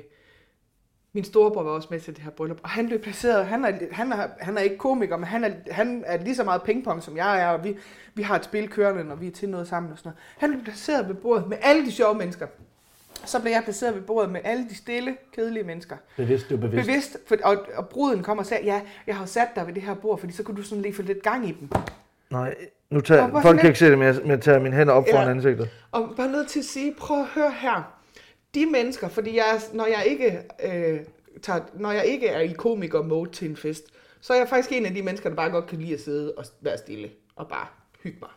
min storebror var også med til det her bryllup, og han blev placeret, han er, han er, han er ikke komiker, men han er, han er lige så meget pingpong, som jeg er, og vi, vi har et spil kørende, når vi er til noget sammen og sådan noget. Han blev placeret ved bordet med alle de sjove mennesker. Så blev jeg placeret ved bordet med alle de stille, kedelige mennesker. Bevidst, er bevidst. Bevidst, for, og, og bruden kom og sagde, ja, jeg har sat dig ved det her bord, fordi så kunne du sådan lige få lidt gang i dem. Nej, nu tager, folk kan ikke se det, men jeg, men jeg tager mine hænder op foran Ja. ansigtet. Og bare nødt til at sige, prøv at høre her. De mennesker, fordi jeg, når, jeg ikke, øh, tager, når jeg ikke er i komiker-mode til en fest, så er jeg faktisk en af de mennesker, der bare godt kan lide at sidde og være stille og bare hygge mig.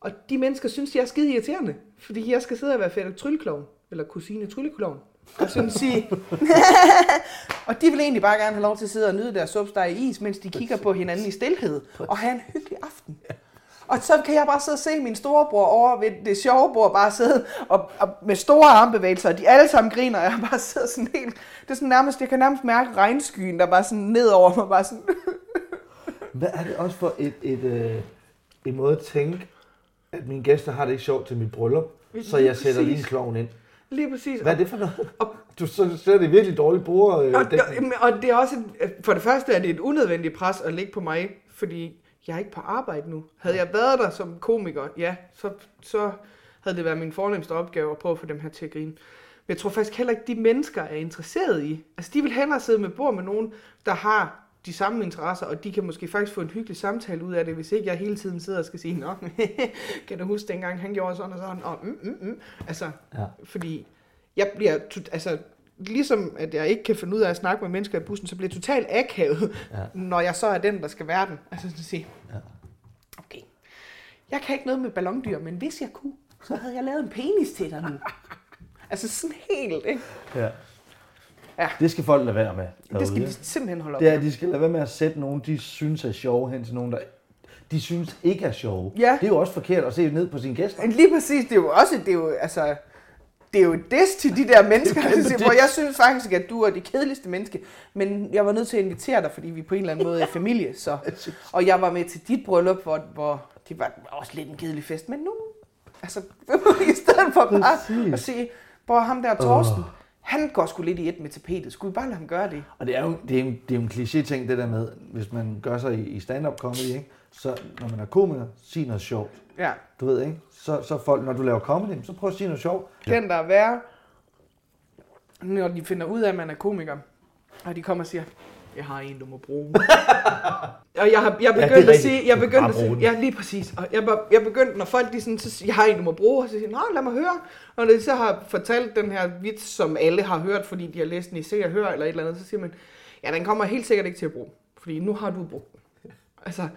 Og de mennesker synes, jeg er skide irriterende, fordi jeg skal sidde og være fætter trylleklovn, eller kusine trylleklovn. Og sådan sige, [LAUGHS] og de vil egentlig bare gerne have lov til at sidde og nyde deres supsteg i is, mens de kigger på hinanden i stillhed, og have en hyggelig aften. Og så kan jeg bare sidde og se min storebror over ved det sjove bord, bare sidde og, og med store armbevægelser, og de alle sammen griner, og jeg bare sidder sådan helt, det er sådan nærmest, jeg kan nærmest mærke regnskyen, der bare sådan ned over mig, bare sådan, [LAUGHS] Hvad er det også for et, et, øh, en måde at tænke, at mine gæster har det ikke sjovt til mit bryllup, så jeg sætter lige en Præcis. klovn ind. lige præcis. Hvad er det for noget? Du så ser det virkelig dårligt bruger. Øh, Og, og, og det er også, et, for det første er det et unødvendigt pres at lægge på mig, fordi jeg er ikke på arbejde nu. Havde jeg været der som komiker, ja, så, så havde det været min fornemmeste opgave at prøve at få dem her til at grine. Men jeg tror faktisk heller ikke, de mennesker er interesseret i. Altså, de vil hellere sidde med bord med nogen, der har de samme interesser, og de kan måske faktisk få en hyggelig samtale ud af det, hvis ikke jeg hele tiden sidder og skal sige, Nå, [LAUGHS] kan du huske dengang, han gjorde sådan og sådan, og mm, mm, mm. Altså, Ja. fordi jeg bliver, altså, ligesom at jeg ikke kan finde ud af at snakke med mennesker i bussen, så bliver jeg totalt akavet, Ja. ja. når jeg så er den, der skal være den. Altså at sige, Ja. okay, jeg kan ikke noget med ballondyr, men hvis jeg kunne, så havde jeg lavet en penis til dig nu. [LAUGHS] altså sådan helt, ikke? Ja. Ja. Det skal folk lade være med. Det skal derude. de simpelthen holde op Det med. at de skal lade være med at sætte nogen, de synes er sjove, hen til nogen, der de synes ikke er sjove. Ja. Det er jo også forkert at se ned på sine gæster. Men Lige præcis, det er jo også, det er jo, altså, det er jo et diss til de der mennesker, [LAUGHS] [LAUGHS] hvor jeg synes faktisk, at du er det kedeligste menneske, men jeg var nødt til at invitere dig, fordi vi på en eller anden måde er familie, så, [LAUGHS] og jeg var med til dit bryllup, hvor, hvor det var også lidt en kedelig fest, men nu, altså, i stedet for bare at sige, hvor ham der Torsten, han går sgu lidt i et med tapetet, skulle vi bare lade ham gøre det? Og det er jo, det er jo, det er jo en kliché-ting, det der med, hvis man gør sig i, i stand-up comedy, ikke? Så når man er komiker, sig noget sjovt. Ja, Du ved ikke? Så, så folk, når du laver comedy, så prøv at sige noget sjovt. den der er værre, når de finder ud af, at man er komiker, og de kommer og siger, jeg har en, du må bruge. [LAUGHS] og jeg har jeg det er begyndt at sige, jeg begyndte at sige, ja lige præcis, og jeg, jeg begyndte, når folk de sådan, så siger, jeg har en, du må bruge, og så siger nej, lad mig høre. Og når de så har fortalt den her vits, som alle har hørt, fordi de har læst den i Se og Hør eller et eller andet, så siger man, ja, den kommer helt sikkert ikke til at bruge, fordi nu har du brugt den. Altså,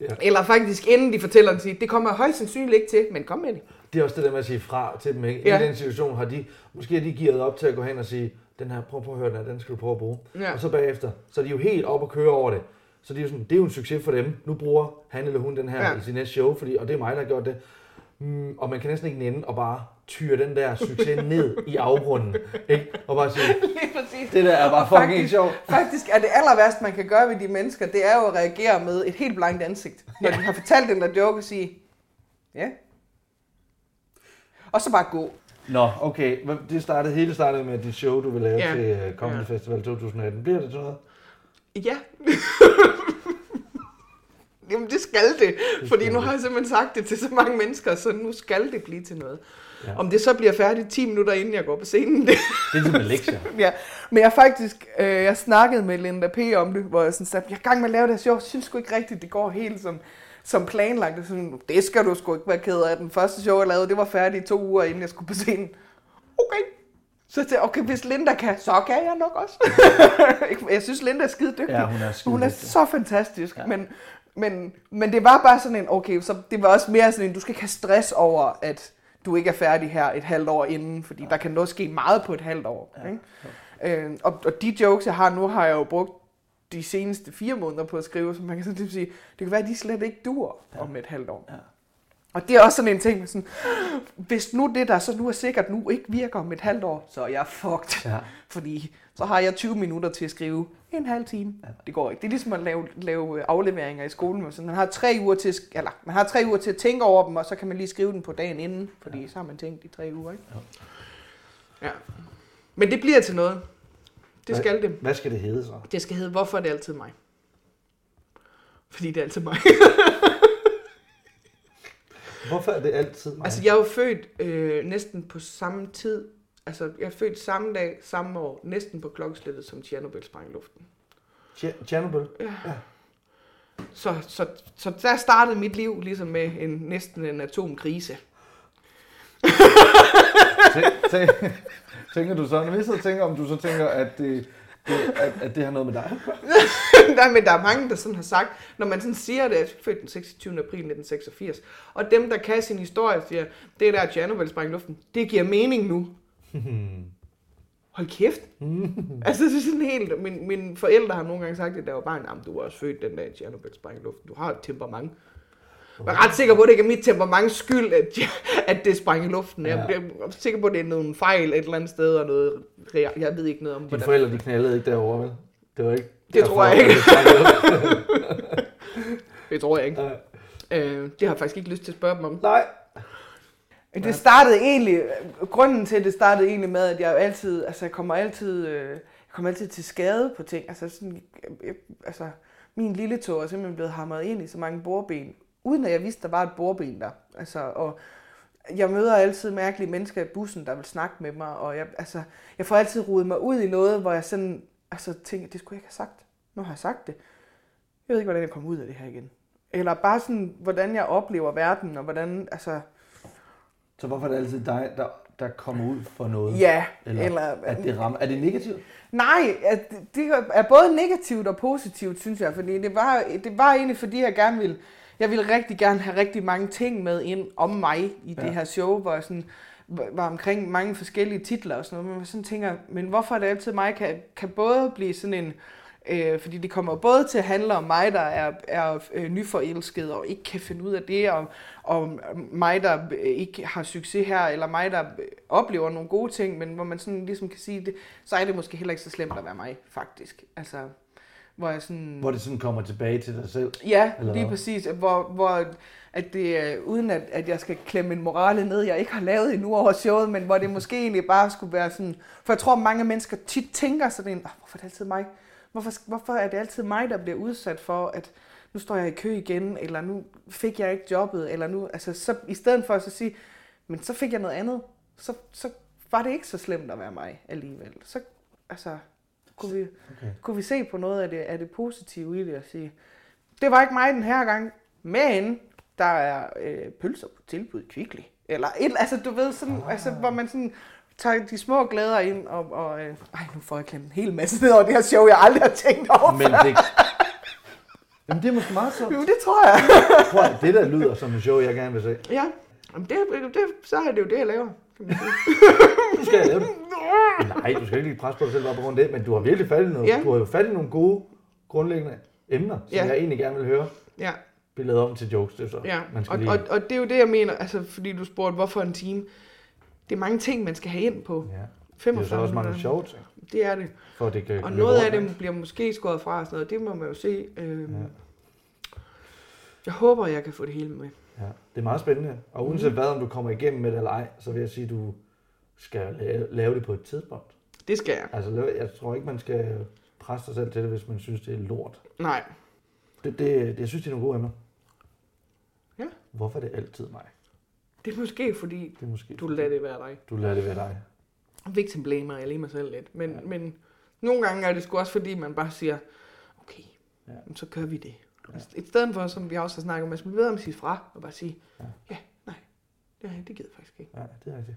Ja. eller faktisk inden de fortæller den, siger, det kommer højst sandsynligt ikke til, men kom med det. Det er også det der med at sige fra til dem. Ikke? Ja. I den situation har de, måske er de gearet op til at gå hen og sige, den her, prøv, prøv at høre den her, den skal du prøve at bruge. Ja. Og så bagefter, så er de jo helt op og køre over det. Så det er, jo sådan, det er jo en succes for dem. Nu bruger han eller hun den her ja. i sin næste show, fordi, og det er mig, der har gjort det. Mm, og man kan næsten ikke nænde og bare tyre den der succes [LAUGHS] ned i afgrunden. Ikke? Og bare sige, [LAUGHS] Lige præcis. det der er bare fucking faktisk- sjovt. Faktisk er det aller værste, man kan gøre ved de mennesker, det er jo at reagere med et helt blankt ansigt. Når de har fortalt den der joke og sige, ja. Og så bare gå. Nå, okay. Det startede, hele startede med dit show, du vil lave Ja. til uh, Comedy Ja. Festival 2018. Bliver det sådan noget? Ja. [LAUGHS] Jamen det skal det, fordi nu har jeg simpelthen sagt det til så mange mennesker, så nu skal det blive til noget. Ja. Om det så bliver færdigt 10 minutter inden jeg går på scenen, det, Det er ligesom en lektie. [LAUGHS] ja. Men jeg faktisk, øh, jeg snakkede med Linda P. om det, hvor jeg sådan sagde, jeg er i gang med at lave det her show, jeg synes sgu ikke rigtigt, det går helt som, som planlagt. Og Sådan, det skal du sgu ikke være ked af. Den første show, jeg lavede, det var færdigt to uger, inden jeg skulle på scenen. Okay. Så jeg okay, hvis Linda kan, så kan jeg nok også. [LAUGHS] jeg synes, Linda er skide dygtig. Ja, hun er skide Hun er så fantastisk. Ja. Men, men, men det var bare sådan en, okay, så det var også mere sådan en, du skal ikke have stress over, at du ikke er færdig her et halvt år inden, fordi der kan noget ske meget på et halvt år. Ja. Ikke? Øh, og, og de jokes, jeg har nu, har jeg jo brugt de seneste fire måneder på at skrive, så man kan sådan sige, det kan være, at de slet ikke dur ja. om et halvt år. Ja. Og det er også sådan en ting, sådan, hvis nu det der så nu er sikkert nu ikke virker om et halvt år, så er jeg fucked. Ja. Fordi så har jeg 20 minutter til at skrive en halv time. Ja. Det går ikke. Det er ligesom at lave, lave afleveringer i skolen. hvor sådan, Man har, tre uger til, eller, man har tre uger til at tænke over dem, og så kan man lige skrive den på dagen inden, fordi så har man tænkt i tre uger. Ikke? Ja. ja. Men det bliver til noget. Det skal det. Hvad skal det hedde så? Det skal hedde, hvorfor er det altid mig? Fordi det er altid mig. [LAUGHS] Hvorfor er det altid mig? altså, jeg er jo født øh, næsten på samme tid. Altså, jeg er født samme dag, samme år, næsten på klokkeslættet, som Tjernobyl sprang i luften. Tje- Chernobyl? Så, så, så der startede mit liv ligesom med en, næsten en atomkrise. Tæ- tæ- tænker du så, når vi så tænker, om du så tænker, at det, det, at, at det har noget med dig. [LAUGHS] Nej, men der er mange, der sådan har sagt, når man sådan siger det, at er født den 26. april 1986, og dem, der kan sin historie, siger, det der Tjernobyl sprang i luften, det giver mening nu. [LAUGHS] Hold kæft. altså, det er sådan helt... Min, mine forældre har nogle gange sagt, at der var barn, jamen, du var også født den dag, Tjernobyl sprang i luften. Du har et temperament. Jeg er ret sikker på, at det ikke er mit temperament skyld, at, at det sprang i luften. Jeg Ja. er sikker på, at det er nogle fejl et eller andet sted, og noget... Jeg ved ikke noget om, Dine forældre, de knaldede ikke derovre, vel? Det var ikke... Det tror jeg ikke. [LAUGHS] det tror jeg ikke. Øh, det har jeg faktisk ikke lyst til at spørge dem om. Nej. Det startede egentlig, grunden til det startede egentlig med, at jeg altid, altså jeg kommer altid, øh, jeg kommer altid til skade på ting. Altså sådan, jeg, altså min lille tog er simpelthen blevet hamret ind i så mange bordben, uden at jeg vidste, der var et bordben der. Altså, og jeg møder altid mærkelige mennesker i bussen, der vil snakke med mig, og jeg, altså, jeg får altid rodet mig ud i noget, hvor jeg sådan, altså tænker, det skulle jeg ikke have sagt. Nu har jeg sagt det. Jeg ved ikke, hvordan jeg kommer ud af det her igen. Eller bare sådan, hvordan jeg oplever verden, og hvordan, altså, Så hvorfor er det altid dig, der, der kommer ud for noget? Ja, Eller, eller- at det rammer. Er det negativt? Nej, at det er både negativt og positivt, synes jeg. Fordi det var, det var egentlig, fordi jeg gerne ville... Jeg ville rigtig gerne have rigtig mange ting med ind om mig i ja. det her show, hvor jeg sådan var omkring mange forskellige titler og sådan noget. Men man sådan tænker, men hvorfor er det altid mig? Kan, kan både blive sådan en... Øh, fordi det kommer både til at handle om mig, der er, er øh, nyforelsket og ikke kan finde ud af det, og, og mig, der øh, ikke har succes her, eller mig, der øh, oplever nogle gode ting, men hvor man sådan ligesom kan sige, det, så er det måske heller ikke så slemt at være mig, faktisk. Altså, hvor jeg sådan... Hvor det sådan kommer tilbage til dig selv? Ja, Eller lige hvad? præcis. Hvor, hvor at det er, uden at, at jeg skal klemme en morale ned, jeg ikke har lavet endnu over showet, men hvor det måske egentlig bare skulle være sådan... For jeg tror, mange mennesker tit tænker sådan en, oh, hvorfor er det altid mig? Hvorfor, hvorfor er det altid mig, der bliver udsat for, at nu står jeg i kø igen, eller nu fik jeg ikke jobbet, eller nu... Altså, så, i stedet for at så sige, men så fik jeg noget andet, så, så var det ikke så slemt at være mig alligevel. Så, altså, kunne vi, okay. kunne vi se på noget af det, af det positive i det og sige, det var ikke mig den her gang, men der er øh, pølser på tilbud Kvickly. Eller et, altså du ved, sådan, ah. altså, hvor man sådan tager de små glæder ind, og, og øh, ej, nu får jeg klemt en hel masse ned over det her show, jeg aldrig har tænkt over Men det... [LAUGHS] Jamen, det er måske meget så. Jo, det tror jeg. [LAUGHS] Prøv det der lyder som en show, jeg gerne vil se. ja, Jamen, det, det, så er det jo det, jeg laver. Kan man sige. [LAUGHS] Nu skal jeg lave det. Nej, du skal ikke lige presse på dig selv bare på grund af det, men du har virkelig fat i noget. Ja. Du har jo fat i nogle gode, grundlæggende emner, som Ja. jeg egentlig gerne vil høre Ja, blive lavet om til jokes. Det er så, ja. man skal Og, lige... og, og det er jo det, jeg mener, altså, fordi du spurgte, hvorfor en time. Det er mange ting, man skal have ind på. ja. Det er 45 også mange sjove ting, Det er det. for det kan Og noget af dem bliver måske skåret fra og sådan noget. Det må man jo se. Øhm, Jeg håber, jeg kan få det hele med. Ja, det er meget spændende. Og uanset hvad, om du kommer igennem med det eller ej, så vil jeg sige, at du skal lave, lave det på et tidspunkt. Det skal jeg. Altså, jeg tror ikke, man skal presse sig selv til det, hvis man synes, det er lort. Nej. Det, det, det jeg synes, det er nogle gode emner. Ja. Hvorfor er det altid mig? Det er måske, fordi Det er måske, du lader det være dig. du lader det være dig. Victim blamer jeg lige mig selv lidt. Men, ja. men nogle gange er det sgu også, fordi man bare siger, okay, Ja. så gør vi det. Ja. I stedet for, som vi også har snakket om, at man skal bedre om at sige fra, og bare sige, Ja. ja, ja nej, det, det gider jeg faktisk ikke. Ja, det er rigtigt.